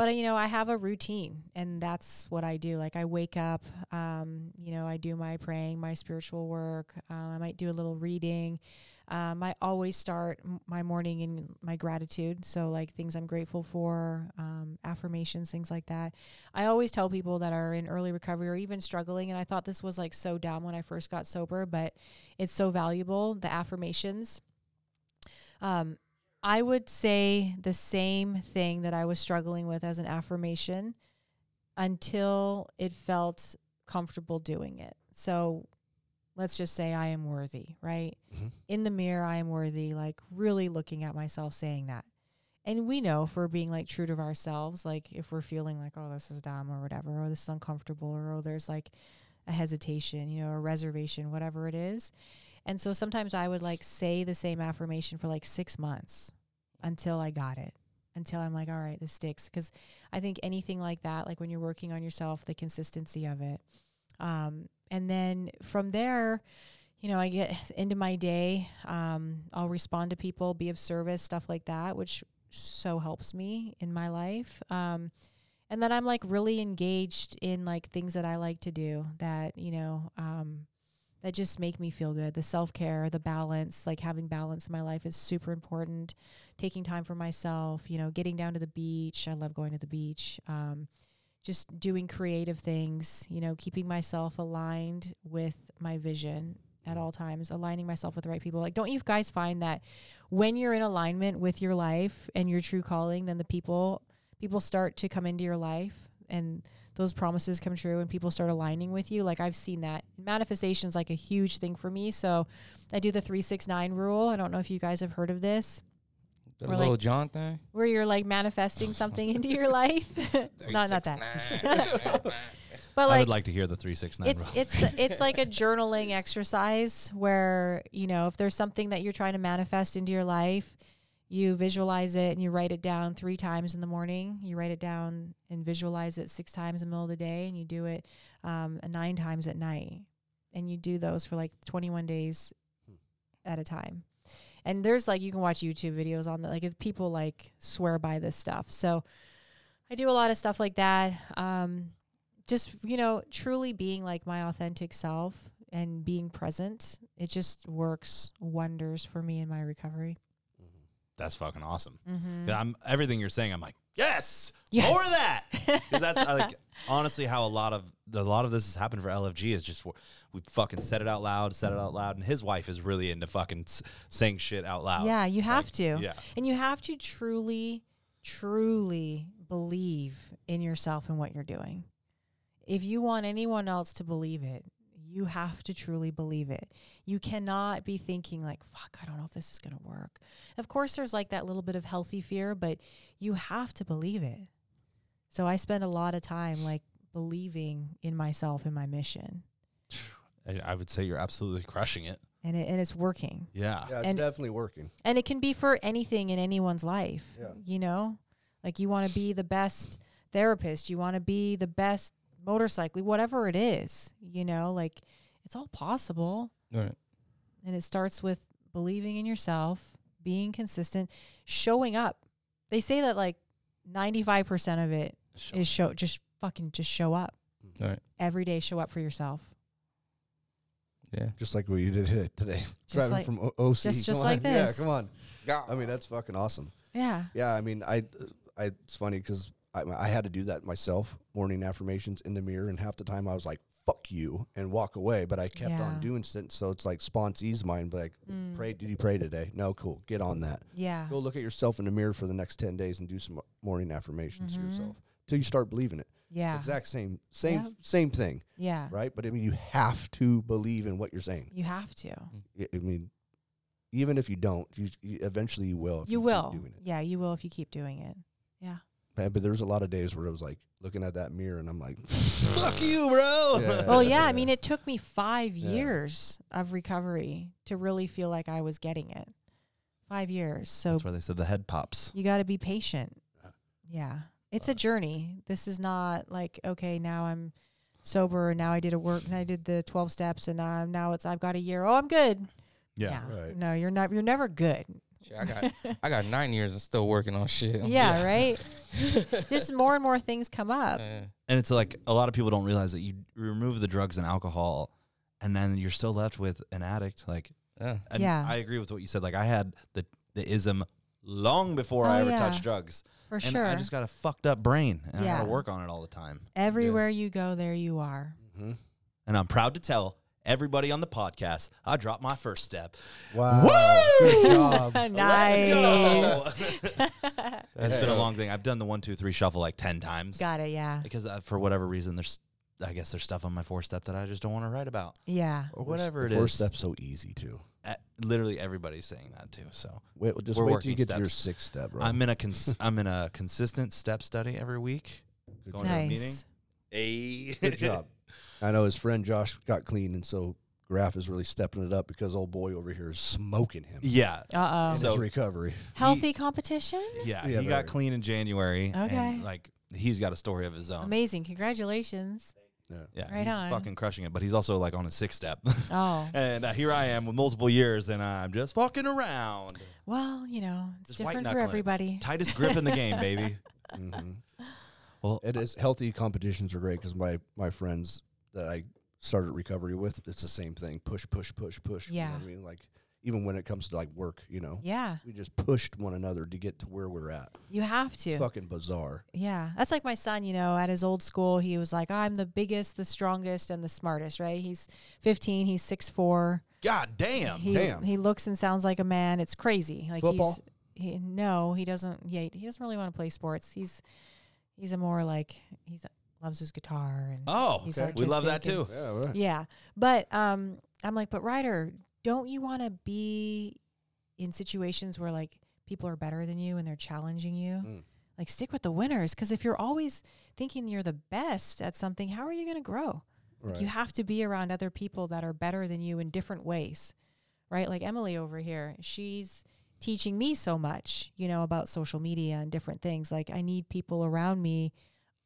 S5: but you know, I have a routine, and that's what I do. Like I wake up, um, you know, I do my praying, my spiritual work. Uh, I might do a little reading. Um, I always start m- my morning in my gratitude. So, like things I'm grateful for, um, affirmations, things like that. I always tell people that are in early recovery or even struggling, and I thought this was like so dumb when I first got sober, but it's so valuable the affirmations. Um, I would say the same thing that I was struggling with as an affirmation until it felt comfortable doing it. So let's just say I am worthy, right?
S2: Mhm.
S5: In the mirror, I am worthy, like really looking at myself saying that. And we know if we're being like true to ourselves, like if we're feeling like, oh, this is dumb or whatever, or this is uncomfortable, or oh, there's like a hesitation, you know, a reservation, whatever it is. And so sometimes I would like say the same affirmation for like six months until I got it, until I'm like, all right, this sticks. Because I think anything like that, like when you're working on yourself, the consistency of it. Um, and then from there, you know, I get into my day. Um, I'll respond to people, be of service, stuff like that, which so helps me in my life. Um, and then I'm like really engaged in like things that I like to do that, you know, um, that just make me feel good. The self care, the balance, like having balance in my life is super important. Taking time for myself, you know, getting down to the beach. I love going to the beach. Um, just doing creative things, you know, keeping myself aligned with my vision at all times, aligning myself with the right people. Like, don't you guys find that when you're in alignment with your life and your true calling, then the people people start to come into your life and those promises come true and people start aligning with you. Like I've seen that. Manifestation is like a huge thing for me. So I do the three six nine rule. I don't know if you guys have heard of this.
S4: The
S5: Or,
S4: little
S5: like-
S4: John thing.
S5: Where you're like manifesting something into your [laughs] life. [laughs] not not that. [laughs] but like, I
S3: would like to hear the three six nine.
S5: it's it's it's like a journaling exercise where you know if there's something that you're trying to manifest into your life you visualize it and you write it down three times in the morning. You write it down and visualize it six times in the middle of the day and you do it um, nine times at night. And you do those for like 21 days at a time. And there's like you can watch youtube videos on that like if people like swear by this stuff. So i do a lot of stuff like that. Um, just you know truly being like my authentic self and being present it just works wonders for me in my recovery
S3: That's fucking awesome.
S5: mm-hmm.
S3: I'm everything you're saying. I'm like, yes,
S5: Yes.
S3: more of that. [laughs] that's like honestly how a lot of a lot of this has happened for LFG is just we fucking said it out loud, said it out loud, and his wife is really into fucking saying shit out loud.
S5: yeah you have
S3: Like,
S5: to
S3: Yeah,
S5: and you have to truly truly believe in yourself and what you're doing if you want anyone else to believe it you have to truly believe it. You cannot be thinking like fuck i don't know if this is going to work. Of course there's like that little bit of healthy fear but you have to believe it. So i spend a lot of time like believing in myself and my mission.
S3: I, I would say you're absolutely crushing it.
S5: and it, and it's working.
S3: Yeah,
S2: Yeah, it's
S5: And-
S2: definitely working.
S5: and it can be for anything in anyone's life
S2: Yeah.
S5: you know? Like you want to be the best therapist. You want to be the best motorcycle whatever it is you know like it's all possible
S4: Right.
S5: and it starts with believing in yourself being consistent showing up they say that like 95% of it is show just fucking just show up
S4: Right.
S5: every day show up for yourself
S4: Yeah.
S2: Just like what you did here today. Driving
S5: like-
S2: from O- OC.
S5: just- just like this.
S2: Yeah, come on. Yeah. I mean, that's fucking awesome.
S5: yeah
S2: Yeah, I mean, I, I it's funny because I, I had to do that myself, morning affirmations in the mirror, and half the time I was like, "Fuck you," and walk away. But I kept
S5: Yeah.
S2: on doing it, so it's like sponsees mind. Like,
S5: Mm.
S2: pray? Did you pray today? No, cool. Get on that.
S5: yeah
S2: Go look at yourself in the mirror for the next ten days and do some morning affirmations
S5: Mhm.
S2: to yourself till you start believing it.
S5: yeah
S2: Exact same, same,
S5: Yep.
S2: same thing,
S5: yeah
S2: right? But I mean, you have to believe in what you're saying.
S5: you have to
S2: I- mean, even if you don't, you, you eventually you will. If
S5: you
S2: keep
S5: will
S2: doing it.
S5: yeah you will if you keep doing it yeah
S2: But but there's a lot of days where I was like looking at that mirror and I'm like, [laughs]
S3: fuck you, bro.
S2: Yeah.
S5: Well, yeah, I mean, it took me five
S2: Yeah.
S5: years of recovery to really feel like I was getting it. Five years. So
S3: That's why they said the head pops.
S5: you got to be patient.
S2: Yeah.
S5: Yeah. It's a journey. This is not like, okay, now I'm sober and now I did a work and I did the 12 steps and uh, now it's, I've got a year. Oh, I'm good.
S3: Yeah.
S2: Right.
S5: No, you're not, you're never good.
S4: Shit, I got I got nine years and still working on shit.
S5: yeah, right. [laughs] Just more and more things come up.
S4: Yeah.
S3: And it's like a lot of people don't realize that you remove the drugs and alcohol, and then you're still left with an addict. Like,
S4: Yeah.
S3: and
S5: Yeah.
S3: I agree with what you said. Like, I had the the ism long before I
S5: Oh,
S3: ever
S5: yeah.
S3: touched drugs,
S5: For
S3: and
S5: sure.
S3: I just got a fucked up brain, and I gotta work on it all the time.
S5: Everywhere you go, there you are.
S2: Mhm.
S3: And I'm proud to tell everybody on the podcast I dropped my first step.
S2: Wow. Good [laughs] job.
S5: nice.
S3: Let's go! [laughs] it's been a long thing. I've done the one, two, three shuffle like ten times
S5: Got it. Yeah.
S3: because uh, for whatever reason, there's I guess there's stuff on my four step that I just don't want to write about
S5: Yeah.
S3: or whatever it
S2: the
S3: is.
S2: First step's so easy too.
S3: Uh, literally everybody's saying that too. So
S2: Wait, just
S3: We're
S2: wait till
S3: working
S2: you get to your
S3: steps.
S2: sixth step, bro.
S3: I'm in a [laughs] cons- I'm in a consistent step study every week.
S2: Good
S3: going
S2: job.
S3: to a meeting.
S5: Nice.
S3: Hey,
S2: Good job. I know his friend Josh got clean, and so Graf is really stepping it up because old boy over here is smoking him.
S3: yeah,
S5: Uh
S2: in
S5: oh.
S3: So-
S2: his recovery.
S5: Healthy competition.
S3: yeah.
S2: Yeah,
S3: he
S2: very.
S3: got clean in January.
S5: Okay.
S3: And like he's got a story of his own.
S5: Amazing. Congratulations.
S2: Yeah.
S3: Yeah,
S5: Right
S3: he's
S5: on.
S3: fucking crushing it. But he's also like on his sixth step.
S5: Oh. [laughs]
S3: and uh, here I am with multiple years, and I'm just fucking around.
S5: Well, you know, it's
S3: Just white
S5: different for
S3: knuckle it.
S5: everybody.
S3: Tightest grip in the game, baby. [laughs]
S2: hmm
S3: Well,
S2: It is healthy competitions are great because my my friends that I started recovery with, it's the same thing. Push, push, push, push. you know
S5: Yeah.
S2: what I mean, like even when it comes to like work, you know,
S5: Yeah,
S2: we just pushed one another to get to where we're at.
S5: you have to.
S2: It's fucking bizarre.
S5: Yeah, that's like my son. You know, at his old school, he was like, "I'm the biggest, the strongest, and the smartest." Right? He's 15. He's six four.
S3: God damn.
S5: He
S2: Damn.
S5: he looks and sounds like a man. It's crazy. Like
S2: Football?
S5: he's he, no, he doesn't. Yeah, he doesn't really want to play sports. He's he's a more like he's loves his guitar and
S3: Oh,
S5: He's
S3: we love that
S5: artistic and-
S3: too.
S2: Yeah, right.
S5: yeah. But um, I'm like, but Ryder, don't you want to be in situations where like people are better than you and they're challenging you?
S2: Mm.
S5: Like stick with the winners because if you're always thinking you're the best at something, how are you going to grow? Like you have to be around other people that are better than you in different ways, right? Like Emily over here, she's teaching me so much, you know, about social media and different things. Like I need people around me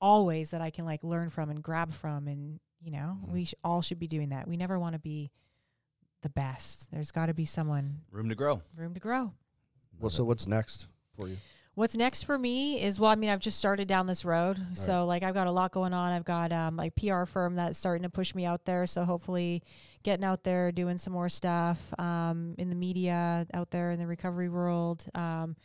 S5: always that I can like learn from and grab from, and you know,
S2: Mhm.
S5: we sh- all should be doing that. We never want to be the best. There's got to be someone
S3: Room to grow.
S5: room to grow.
S2: Well, so what's next for you?
S5: What's next for me is well, I mean, I've just started down this road, so like I've got a lot going on. I've got um like PR firm that's starting to push me out there, so hopefully getting out there, doing some more stuff um in the media out there in the recovery world, um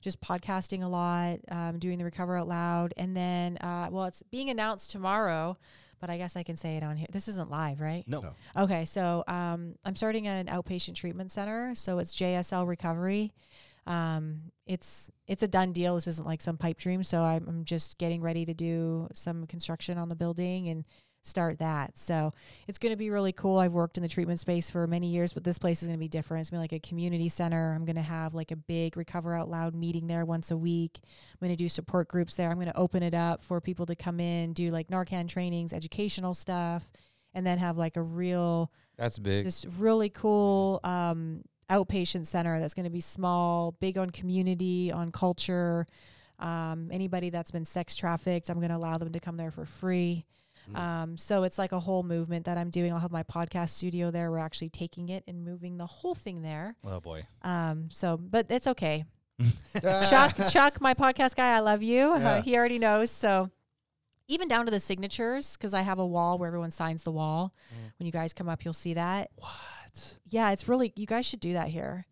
S5: just podcasting a lot, um doing the recover out loud, and then uh well, it's being announced tomorrow, but I guess I can say it on here. This isn't live, right?
S3: No.
S2: No.
S5: Okay, so um, I'm starting an outpatient treatment center. So it's JSL Recovery. Um, it's it's a done deal. This isn't like some pipe dream. So I'm, I'm just getting ready to do some construction on the building and start that. So it's going to be really cool. I've worked in the treatment space for many years, but this place is going to be different. It's going to be like a community center. I'm going to have like a big Recover Out Loud meeting there once a week. I'm going to do support groups there. I'm going to open it up for people to come in, do like Narcan trainings, educational stuff, and then have like a real
S4: That's big.
S5: this really cool um, outpatient center that's going to be small, big on community, on culture. Um, anybody that's been sex trafficked, I'm going to allow them to come there for free.
S2: Mm.
S5: Um, so it's like a whole movement that I'm doing. I'll have my podcast studio there. We're actually taking it and moving the whole thing there.
S3: Oh boy.
S5: Um, so, but it's okay. [laughs] Chuck, Chuck, my podcast guy, I love you. Uh, he already knows. So, even down to the signatures, because I have a wall where everyone signs the wall.
S4: Mm.
S5: When you guys come up, you'll see that.
S3: What?
S5: Yeah, it's really. You guys should do that here.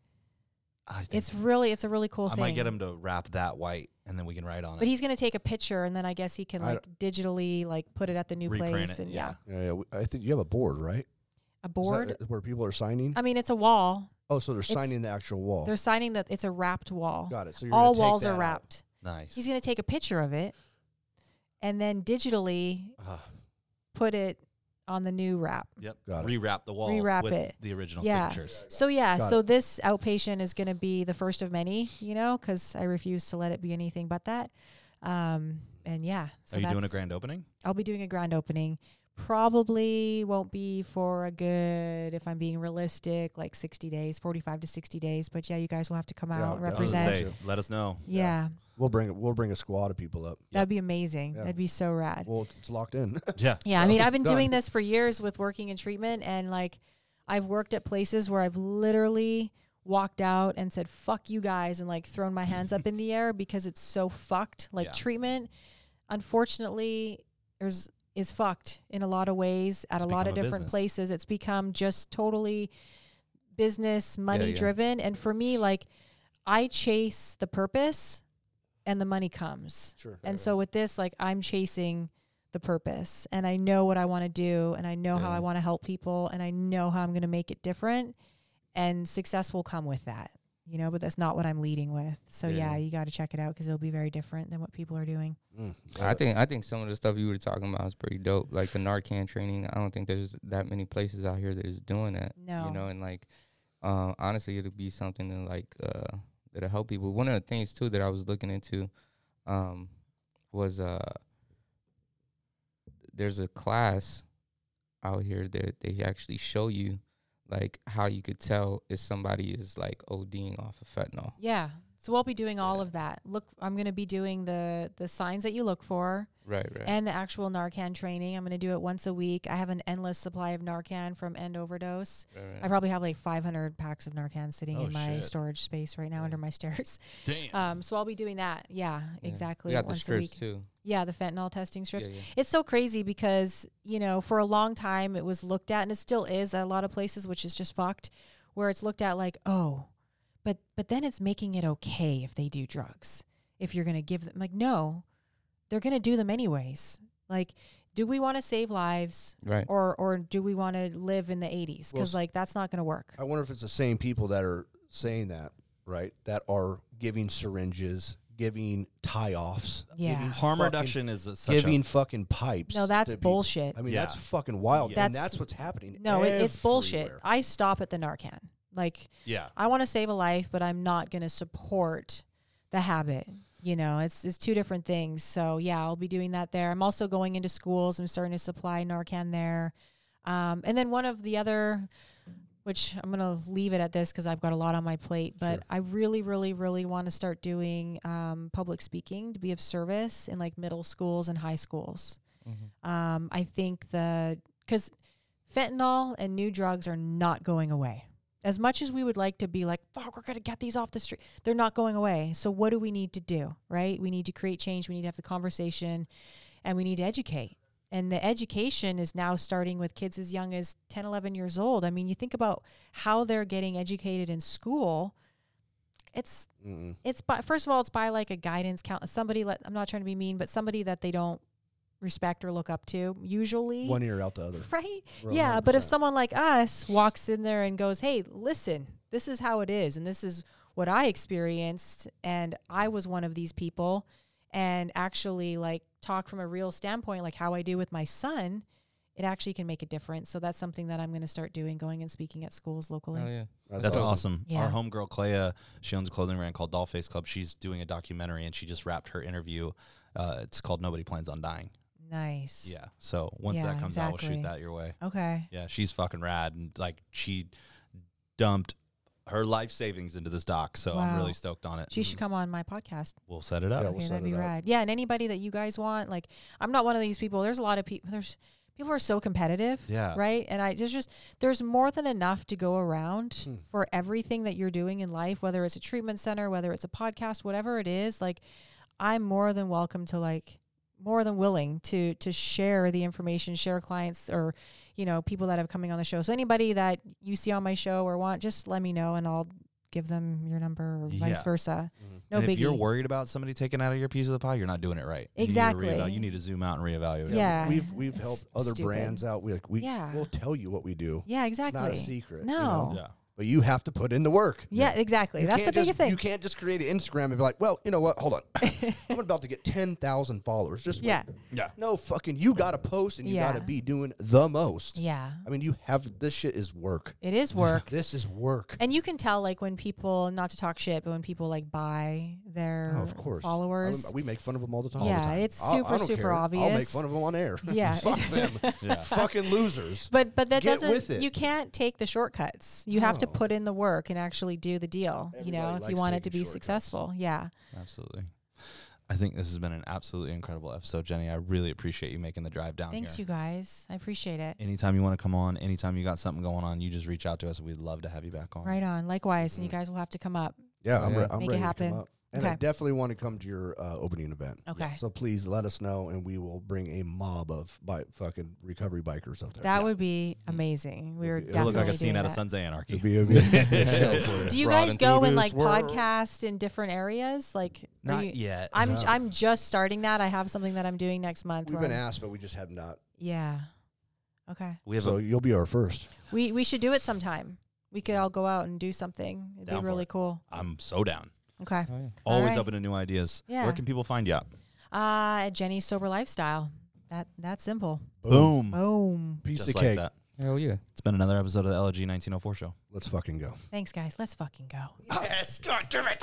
S3: I think
S5: It's really, it's a really cool thing.
S3: I
S5: thing.
S3: might get him to wrap that white, and then we can write on it.
S5: But
S3: it.
S5: he's gonna take a picture, and then I guess he can
S2: I
S5: like digitally like put it at the new
S3: Reprint
S5: place,
S3: it,
S5: and yeah,
S2: Yeah, yeah. we- I think you have a board, right?
S5: a
S2: Is that
S5: board.
S2: where people are signing.
S5: I mean, it's a wall.
S2: oh, so they're
S5: it's-
S2: signing the actual wall.
S5: They're signing that it's a wrapped wall.
S2: Got it. So you're
S5: All
S2: gonna take
S5: walls
S2: that
S5: are
S2: out.
S5: wrapped.
S3: Nice.
S5: He's gonna take a picture of it, and then digitally
S2: Ah,
S5: put it on the new wrap.
S3: Yep.
S2: Got it.
S3: Rewrap the wall.
S5: Rewrap
S3: with
S5: it.
S3: The original
S5: Yeah.
S3: signatures.
S5: So yeah,
S2: Got
S5: so
S2: it.
S5: this outpatient is going to be the first of many, you know, because I refuse to let it be anything but that. Um, and yeah, so
S3: Are you doing a grand opening?
S5: I'll be doing a grand opening. Probably won't be for a good, if I'm being realistic, like 60 days, 45 to 60 days. But yeah, you guys will have to come
S2: Yeah,
S5: out and
S2: I'll
S3: I was gonna
S5: represent.
S3: say, let us know.
S5: Yeah,
S2: We'll bring we'll bring a squad of people up.
S5: that'd be amazing.
S2: Yeah.
S5: That'd be so rad.
S2: Well, it's locked in. [laughs]
S3: Yeah.
S5: Yeah, I mean, I've been
S2: Done.
S5: doing this for years with working in treatment, and like, I've worked at places where I've literally walked out and said fuck you guys and like thrown my hands up in the air because it's so fucked like
S3: Yeah.
S5: treatment unfortunately there's is fucked in a lot of ways at
S3: It's
S5: a lot of different
S3: business.
S5: places it's become just totally business money
S4: yeah.
S5: driven and for me like i chase the purpose and the money comes
S2: Sure.
S5: and so with this, like I'm chasing the purpose and I know what I want to do and I know how I want to help people and I know how I'm going to make it different and success will come with that. You know, but that's not what I'm leading with. So yeah,
S4: Yeah.
S5: you got to check it out cuz it'll be very different than what people are doing.
S2: Mm.
S4: I think I think some of the stuff you were talking about is pretty dope. Like the Narcan training. I don't think there's that many places out here that is doing that.
S5: No.
S4: You know, and like uh, honestly it'll be something that like uh that'll help people. One of the things too that I was looking into um was uh there's a class out here that they actually show you like how you could tell if somebody is like ODing off of fentanyl.
S5: Yeah. So we'll be doing all
S4: Yeah.
S5: of that. Look, I'm going to be doing the the signs that you look for
S4: Right, right.
S5: and the actual Narcan training. I'm going to do it once a week. I have an endless supply of Narcan from End Overdose.
S4: right, right.
S5: I probably have like 500 packs of Narcan sitting
S3: Oh,
S5: in my
S3: shit.
S5: storage space right now
S4: Yeah.
S5: under my stairs.
S3: Damn. [laughs]
S5: Um, so I'll be doing that. Yeah,
S4: Yeah.
S5: exactly.
S4: We got the
S5: once a week.
S4: too.
S5: Yeah, the fentanyl testing strips.
S4: Yeah, yeah.
S5: It's so crazy because you know for a long time it was looked at, and it still is at a lot of places, which is just fucked, where it's looked at like, oh, but but then it's making it okay if they do drugs. If you're gonna give them like, no, they're gonna do them anyways. Like, do we want to save lives,
S4: Right.
S5: or or do we want to live in the 80s? Because
S2: s-
S5: like that's not gonna work.
S2: I wonder if it's the same people that are saying that, right? That are giving syringes, giving tie offs,
S5: Yeah.
S2: giving
S3: Harm
S2: fucking-
S3: reduction is a, such
S2: giving
S3: a
S2: fucking pipes.
S5: No, that's
S2: to people.
S5: bullshit.
S2: I mean,
S3: Yeah.
S2: that's fucking wild,
S3: Yeah.
S2: and
S5: That's-
S2: that's what's happening.
S5: No, it, it's bullshit. I stop at the Narcan. Like
S3: yeah.
S5: I want to save a life, but I'm not going to support the habit. You know, it's it's two different things. So yeah, I'll be doing that there. I'm also going into schools. I'm starting to supply Narcan there. Um, and then one of the other, which I'm gonna leave it at this because I've got a lot on my plate. But
S2: Sure.
S5: I really, really, really want to start doing um, public speaking to be of service in like middle schools and high schools.
S4: Mhm.
S5: Um, I think the because fentanyl and new drugs are not going away. As much as we would like to be like, fuck, we're gonna get these off the street, they're not going away. So what do we need to do? Right? We need to create change. We need to have the conversation, and we need to educate. And the education is now starting with kids as young as 10, 11 years old. I mean, you think about how they're getting educated in school. It's
S2: Mm-mm.
S5: it's by first of all it's by like a guidance count somebody let I'm not trying to be mean but somebody that they don't respect or look up to usually
S2: one ear out the other. [laughs]
S5: right yeah but if someone like us walks in there and goes hey listen this is how it is and this is what I experienced and I was one of these people and actually like talk from a real standpoint like how I do with my son it actually can make a difference so that's something that I'm going to start doing going and speaking at schools locally
S4: Oh yeah.
S3: That's awesome.
S5: Yeah.
S3: Our homegirl Clea, she owns a clothing brand called Dollface Club. She's doing a documentary and she just wrapped her interview. Uh, it's called Nobody Plans on Dying.
S5: nice
S3: Yeah. So once
S5: Yeah,
S3: that comes out, we'll shoot that your way.
S5: okay
S3: Yeah, she's fucking rad and like she dumped her life savings into this doc. So I'm really stoked on it.
S5: she should come on my podcast
S3: We'll set it up.
S2: Yeah, we'll
S5: okay,
S2: set
S5: that'd be
S2: up.
S5: rad. Yeah, and anybody that you guys want, like, I'm not one of these people. There's a lot of people. There's people are so competitive,
S3: Yeah.
S5: right? And I just just there's more than enough to go around
S2: Hmm.
S5: for everything that you're doing in life, whether it's a treatment center, whether it's a podcast, whatever it is. Like, I'm more than welcome to like more than willing to to share the information, share clients or you know people that have coming on the show. So anybody that you see on my show or want, just let me know and I'll give them your number or vice
S3: Yeah.
S5: versa.
S2: Mhm.
S5: No
S3: and
S5: biggie.
S3: if you're worried about somebody taking out of your piece of the pie, you're not doing it right. You need to
S5: Exactly.
S3: reeval- You need to zoom out and reevaluate. it.
S5: Yeah.
S2: we've we've
S5: it's
S2: helped other
S5: stupid.
S2: brands out. We like we
S5: Yeah.
S2: we'll tell you what we do.
S5: Yeah, exactly.
S2: It's not a secret. you
S5: No.
S2: know?
S3: Yeah.
S2: But you have to put in the work.
S5: Yeah, exactly.
S2: You
S5: That's the
S2: can't
S5: biggest
S2: just,
S5: thing.
S2: You can't just create an Instagram and be like, well, you know what? Hold on, [laughs] I'm about to get ten thousand followers. Just wait.
S5: yeah.
S3: Yeah.
S2: No, fucking, you got to post and you got to be doing the most.
S5: Yeah.
S2: I mean, you have this shit is work.
S5: It is work.
S2: This is work.
S5: and you can tell like when people not to talk shit, but when people like buy their
S2: Oh, of course.
S5: followers.
S2: I- we make fun of them all the time.
S5: Yeah,
S2: all the time.
S5: it's
S2: I'll- I
S5: super,
S2: don't
S5: super
S2: care. I'll make
S5: obvious.
S2: fun of them on air. [laughs]
S5: Yeah. [laughs]
S2: Fuck them.
S3: Yeah.
S2: Fucking losers.
S5: but but that
S2: Get
S5: doesn't
S2: with it.
S5: you can't take the shortcuts. You have to
S2: No.
S5: put in the work and actually do the deal, you know, if you
S2: likes
S5: want it to be
S2: shortcuts.
S5: successful. Yeah.
S3: Absolutely. I think this has been an absolutely incredible episode, Jenny. I really appreciate you making the drive down
S5: Thanks,
S3: here.
S5: you guys. I appreciate it.
S3: Anytime you want to come on, anytime you got something going on, you just reach out to us. We'd love to have you back on.
S5: Right on. Likewise, and you
S2: Mhm.
S5: guys will have to come up.
S2: Yeah, I'm,
S4: Yeah.
S2: re- I'm
S5: Make it
S2: ready
S5: happen.
S2: To come up. And I definitely want to come to your uh, opening event.
S5: Okay.
S2: So please let us know, and we will bring a mob of bi- fucking recovery bikers up there.
S5: That would be amazing. We
S2: It'd
S5: were
S2: be-
S3: It
S2: It'll
S3: look like a scene out of
S5: that.
S3: Sons of Anarchy.
S2: It'd be a show. [laughs]
S5: Do you guys go and like
S4: world.
S5: podcast in different areas? Like, are
S3: Not
S5: you-
S3: yet.
S5: I'm
S2: No.
S5: I'm just starting that. I have something that I'm doing next month.
S2: We've been
S5: I'm-
S2: asked, but we just have not.
S5: Yeah. Okay.
S3: we have
S2: so
S3: a,
S2: you'll be our first.
S5: We we should do it sometime. We could all go out and do something. It'd
S3: Down
S5: be really
S3: it.
S5: cool.
S3: I'm so down.
S5: Okay.
S4: Oh, yeah.
S3: Always
S5: right.
S3: open to new ideas.
S5: Yeah.
S3: Where can people find you at?
S5: Uh, at Jenny's sober lifestyle. That that's simple.
S3: Boom.
S5: Boom.
S2: Piece
S3: Just
S2: of
S3: like
S2: cake.
S3: that.
S4: Hell yeah.
S3: It's been another episode of the LG 1904 show.
S2: Let's fucking go.
S5: Thanks, guys. Let's fucking go.
S3: Yes. God damn it.